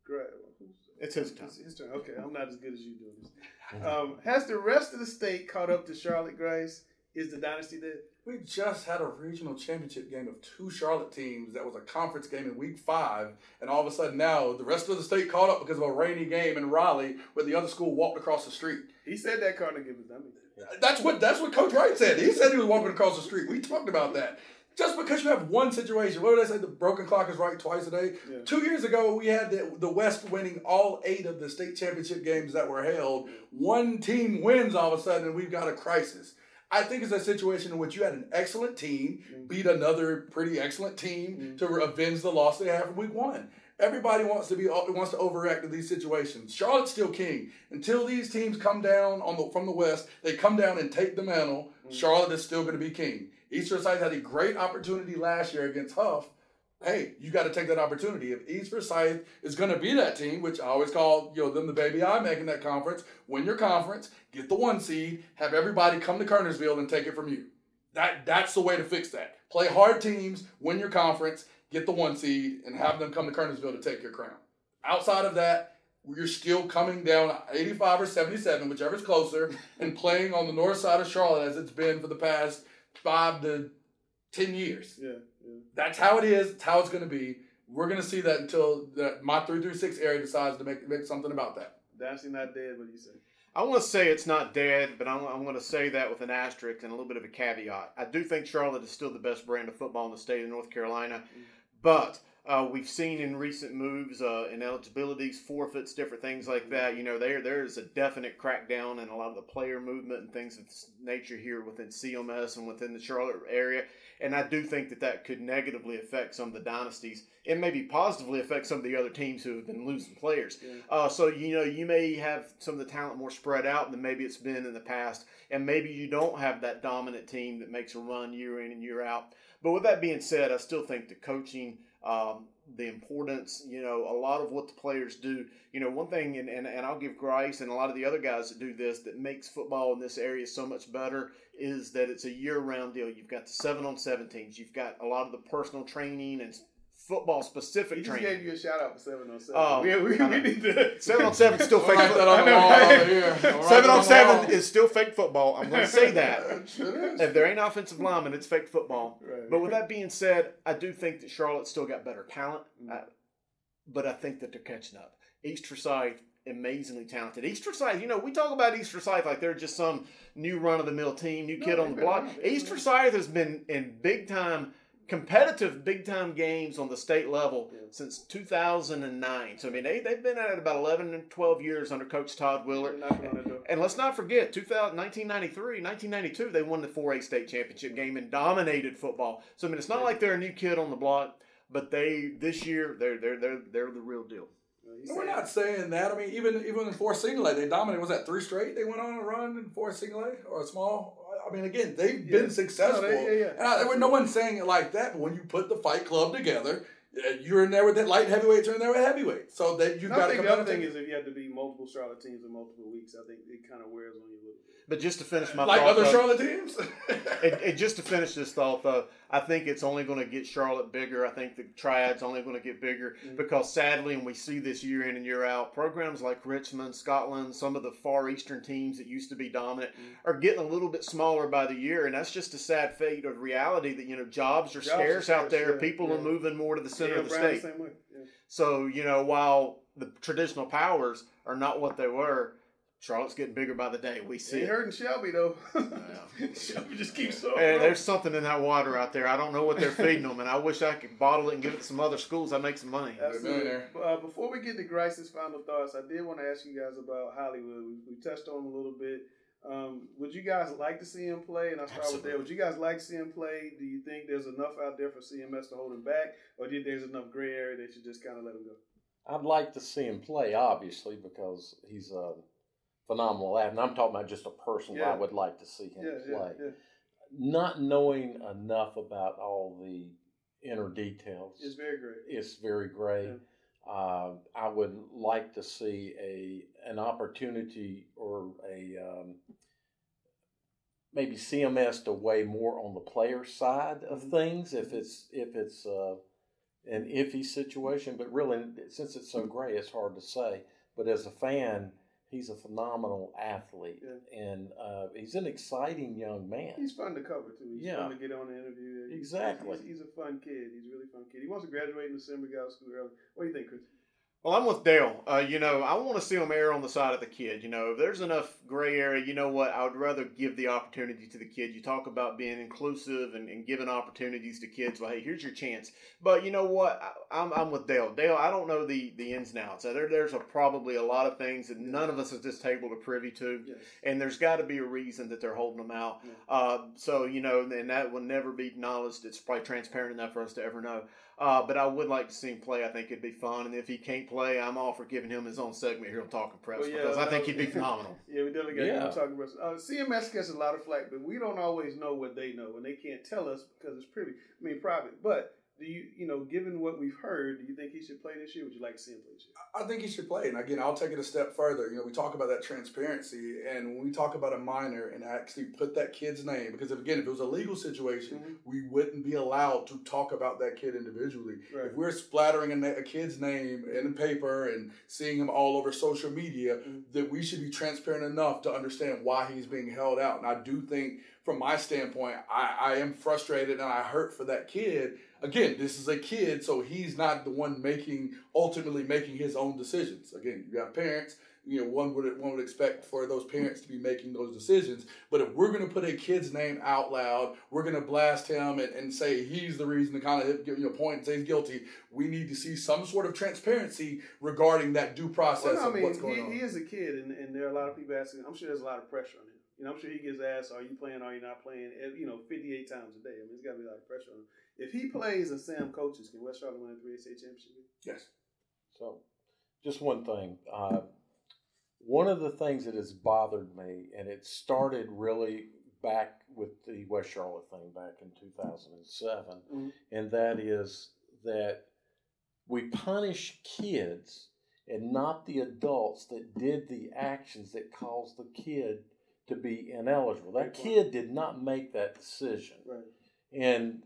Greg. It's his turn. It's his turn. Okay, I'm not as good as you doing this. <laughs> Um, has the rest of the state caught up to Charlotte Grace? Is the dynasty that We just had a regional championship game of two Charlotte teams that was a conference game in week five, and all of a sudden now the rest of the state caught up because of a rainy game in Raleigh where the other school walked across the street. He said that Carnegie was dummy. That's what that's what Coach Wright said. He said he was walking across the street. We talked about that. Just because you have one situation, what did I say? The broken clock is right twice a day. Yeah. Two years ago, we had the, the West winning all eight of the state championship games that were held. One team wins all of a sudden, and we've got a crisis. I think it's a situation in which you had an excellent team mm-hmm. beat another pretty excellent team mm-hmm. to avenge the loss they had from week one. Everybody wants to be uh, wants to overreact in these situations. Charlotte's still king until these teams come down on the from the west. They come down and take the mantle. Mm-hmm. Charlotte is still going to be king. Eastern Forsyth had a great opportunity last year against Hough. Hey, you got to take that opportunity. If East Forsyth is going to be that team, which I always call you know them the baby I'm making that conference, win your conference, get the one seed, have everybody come to Kernersville and take it from you. That that's the way to fix that. Play hard teams, win your conference, get the one seed, and have them come to Kernersville to take your crown. Outside of that, you're still coming down 85 or 77, whichever's closer, <laughs> and playing on the north side of Charlotte as it's been for the past five to 10 years. Yeah, yeah. That's how it is. It's how it's going to be. We're going to see that until the, my 336 area decides to make, make something about that. Dynasty not dead. What do you say? I want to say it's not dead, but I'm, I'm going to say that with an asterisk and a little bit of a caveat. I do think Charlotte is still the best brand of football in the state of North Carolina, but uh, we've seen in recent moves, uh, ineligibilities, forfeits, different things like that. You know, there there is a definite crackdown in a lot of the player movement and things of this nature here within CMS and within the Charlotte area. And I do think that that could negatively affect some of the dynasties. and maybe positively affect some of the other teams who have been losing players. Yeah. Uh, so you know you may have some of the talent more spread out than maybe it's been in the past, and maybe you don't have that dominant team that makes a run year in and year out. But with that being said, I still think the coaching, um, the importance, you know, a lot of what the players do. You know, one thing, and, and, and I'll give Grice and a lot of the other guys that do this that makes football in this area so much better is that it's a year round deal. You've got the seven on 17s, you've got a lot of the personal training and football specific He training. gave you a shout out for seven on seven. Oh, we, we, we need to Seven on seven is still <laughs> fake. Write on the football. wall over here. Write Seven that on the seven is still fake football. I'm going to say that. <laughs> If there ain't offensive lineman, it's fake football. Right. But with that being said, I do think that Charlotte's still got better talent, Mm. uh, but I think that they're catching up. East Forsyth amazingly talented. East Forsyth, you know, we talk about East Forsyth like they're just some new run of the mill team, new kid on the block. East Forsyth has been in big time competitive big time games on the state level yeah. since 2009. So, I mean, they, they've been at it about 11 and 12 years under Coach Todd Willert. And, and, let's not forget, 2000, 1993, 1992, they won the 4A state championship game and dominated football. So, I mean, it's not like they're a new kid on the block, but they, this year, they're, they're, they're, they're the real deal. We're not saying that. I mean, even even in four single A, they dominated. Was that three straight? They went on a run in four single A or a small I mean, again, they've yeah. been successful. No, they, yeah, yeah. And I, no one's saying it like that, but when you put the Fight Club together, uh, you're in there with that light heavyweight, you're in there with heavyweight. So that you've got. I think the other thing is if you have to be multiple Charlotte teams in multiple weeks, I think it kind of wears on you a little bit. But just to finish my like thought, other though, Charlotte teams. <laughs> and, and, just to finish this thought, though, I think it's only going to get Charlotte bigger. I think the triad's only going to get bigger mm-hmm. because sadly, and we see this year in and year out, programs like Richmond, Scotland, some of the far eastern teams that used to be dominant mm-hmm. are getting a little bit smaller by the year, and that's just a sad fate of reality that you know jobs are jobs scarce are out there. Yeah, People yeah. are moving more to the center yeah, of the state. The so you know, while the traditional powers are not what they were Charlotte's getting bigger by the day. We see. Ain't hurting Shelby though. <laughs> Shelby just keeps so. Hey, there's something in that water out there. I don't know what they're <laughs> feeding them, and I wish I could bottle it and give it to some other schools. I make some money. Absolutely. Uh, before we get to Grice's final thoughts, I did want to ask you guys about Hollywood. We, we touched on a little bit. Um, would you guys like to see him play? And I'll start Absolutely. with that. Would you guys like to see him play? Do you think there's enough out there for CMS to hold him back, or do you think there's enough gray area that you just kind of let him go? I'd like to see him play, obviously, because he's a. Phenomenal athlete. And I'm talking about just a person yeah. I would like to see him yeah, play. Yeah, Not knowing enough about all the inner details. It's very great. It's very great. Uh, I would like to see a an opportunity or a um, maybe CMS to weigh more on the player side of mm-hmm. things if it's if it's uh, an iffy situation. But really, since it's so gray, it's hard to say. But as a fan, he's a phenomenal athlete, yeah. and uh, he's an exciting young man. He's fun to cover too. He's yeah. fun to get on the interview. Exactly. He's, he's, a fun kid. He's a really fun kid. He wants to graduate in December. Got out of school early. What do you think, Chris? Well, I'm with Dale. Uh, you know, I want to see them err on the side of the kid. You know, if there's enough gray area, you know what? I would rather give the opportunity to the kid. You talk about being inclusive and, and giving opportunities to kids. Well, hey, here's your chance. But you know what? I, am I'm, I'm with Dale. Dale, I don't know the, the ins and outs. There, there's a, probably a lot of things that none of us at this table are privy to. Yes. And there's got to be a reason that they're holding them out. Yeah. Uh, so, you know, and that will never be acknowledged. It's probably transparent enough for us to ever know. Uh, but I would like to see him play. I think it'd be fun. And if he can't play, I'm all for giving him his own segment here on Talking Preps well, yeah, because I think he'd be phenomenal. <laughs> yeah, we definitely got yeah. him Talking Preps. Uh, CMS gets a lot of flack, but we don't always know what they know, and they can't tell us because it's privy. I mean, private. But do you, you know, given what we've heard, do you think he should play this year? Would you like to see him play this year? I think he should play. And again, I'll take it a step further. You know, we talk about that transparency, and when we talk about a minor and actually put that kid's name, because if, again, if it was a legal situation, mm-hmm. we wouldn't be allowed to talk about that kid individually. Right. If we're splattering a, a, kid's name in the paper and seeing him all over social media, mm-hmm. that we should be transparent enough to understand why he's being held out. And I do think, from my standpoint, I, I am frustrated and I hurt for that kid again, this is a kid, so he's not the one making ultimately making his own decisions. Again, you have parents. You know, one would one would expect for those parents to be making those decisions. But if we're going to put a kid's name out loud, we're going to blast him and, and say he's the reason to kind of give you know point and say he's guilty. We need to see some sort of transparency regarding that due process well, no, I mean, what's going he, on. He is a kid, and, and there are a lot of people asking. I'm sure there's a lot of pressure on him. You know, I'm sure he gets asked, "Are you playing? Are you not playing?" You know, 58 times a day. I mean, there's got to be a lot of pressure on him. If he plays and Sam coaches, can West Charlotte win a 3A state championship? Yes. So, just one thing. Uh, one of the things that has bothered me, and it started really back with the West Charlotte thing back in 2007, mm-hmm. and that is that we punish kids and not the adults that did the actions that caused the kid to be ineligible. That kid did not make that decision. Right. And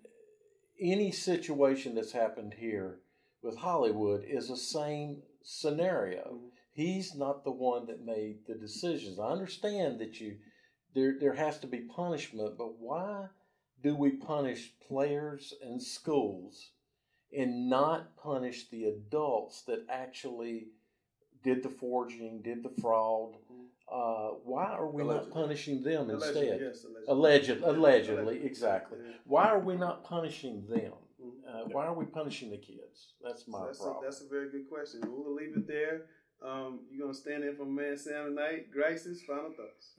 any situation that's happened here with Hollywood is the same scenario. Mm-hmm. He's not the one that made the decisions. I understand that you there there has to be punishment, but why do we punish players and schools and not punish the adults that actually did the forging, did the fraud. Uh, why are we Allegedly. not punishing them Allegedly, instead? yes, allegedly. Alleged, allegedly, Allegedly. exactly. Yeah. Why are we not punishing them? Mhm. Uh, why are we punishing the kids? That's So my that's, a, problem. that's a very good question. We'll leave it there. Um, you're gonna stand in for man Sam tonight. Grice's final thoughts.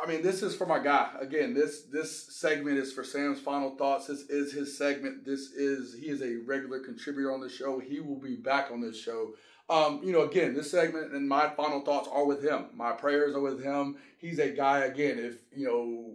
I mean, this is for my guy. Again, this this segment is for Sam's final thoughts. This is his segment. This is he is a regular contributor on the show. He will be back on this show. Um, you know, again, this segment and my final thoughts are with him. My prayers are with him. He's a guy. Again, if you know,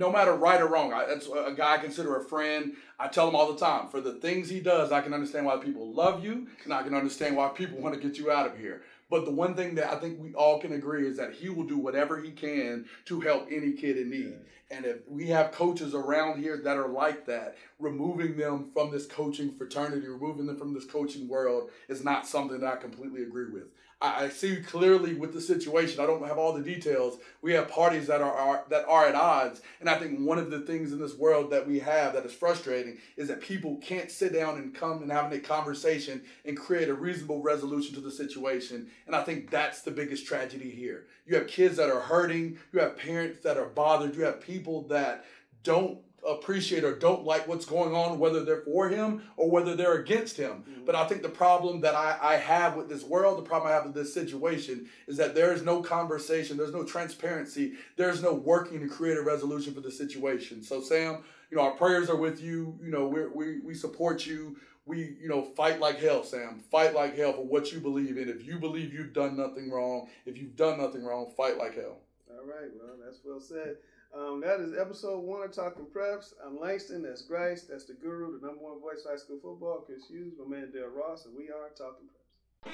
no matter right or wrong, I, that's a guy I consider a friend. I tell him all the time. For the things he does, I can understand why people love you, and I can understand why people want to get you out of here. But the one thing that I think we all can agree is that he will do whatever he can to help any kid in need. And if we have coaches around here that are like that, removing them from this coaching fraternity, removing them from this coaching world is not something that I completely agree with. I, I see clearly with the situation. I don't have all the details. We have parties that are, are that are at odds, and I think one of the things in this world that we have that is frustrating is that people can't sit down and come and have a conversation and create a reasonable resolution to the situation. And I think that's the biggest tragedy here. You have kids that are hurting. You have parents that are bothered. You have people that don't appreciate or don't like what's going on, whether they're for him or whether they're against him. Mm-hmm. But I think the problem that I, I have with this world, the problem I have with this situation, is that there is no conversation, there's no transparency, there's no working to create a resolution for the situation. So, Sam, you know, our prayers are with you. You know, we're, we we support you. We, you know, fight like hell, Sam. Fight like hell for what you believe in. If you believe you've done nothing wrong, if you've done nothing wrong, fight like hell. All right, well, that's well said. Um, that is episode one of Talking Preps. I'm Langston. That's Grice. That's the guru, the number one voice of high school football. Chris Hughes, my man Dale Ross, and we are Talking Preps.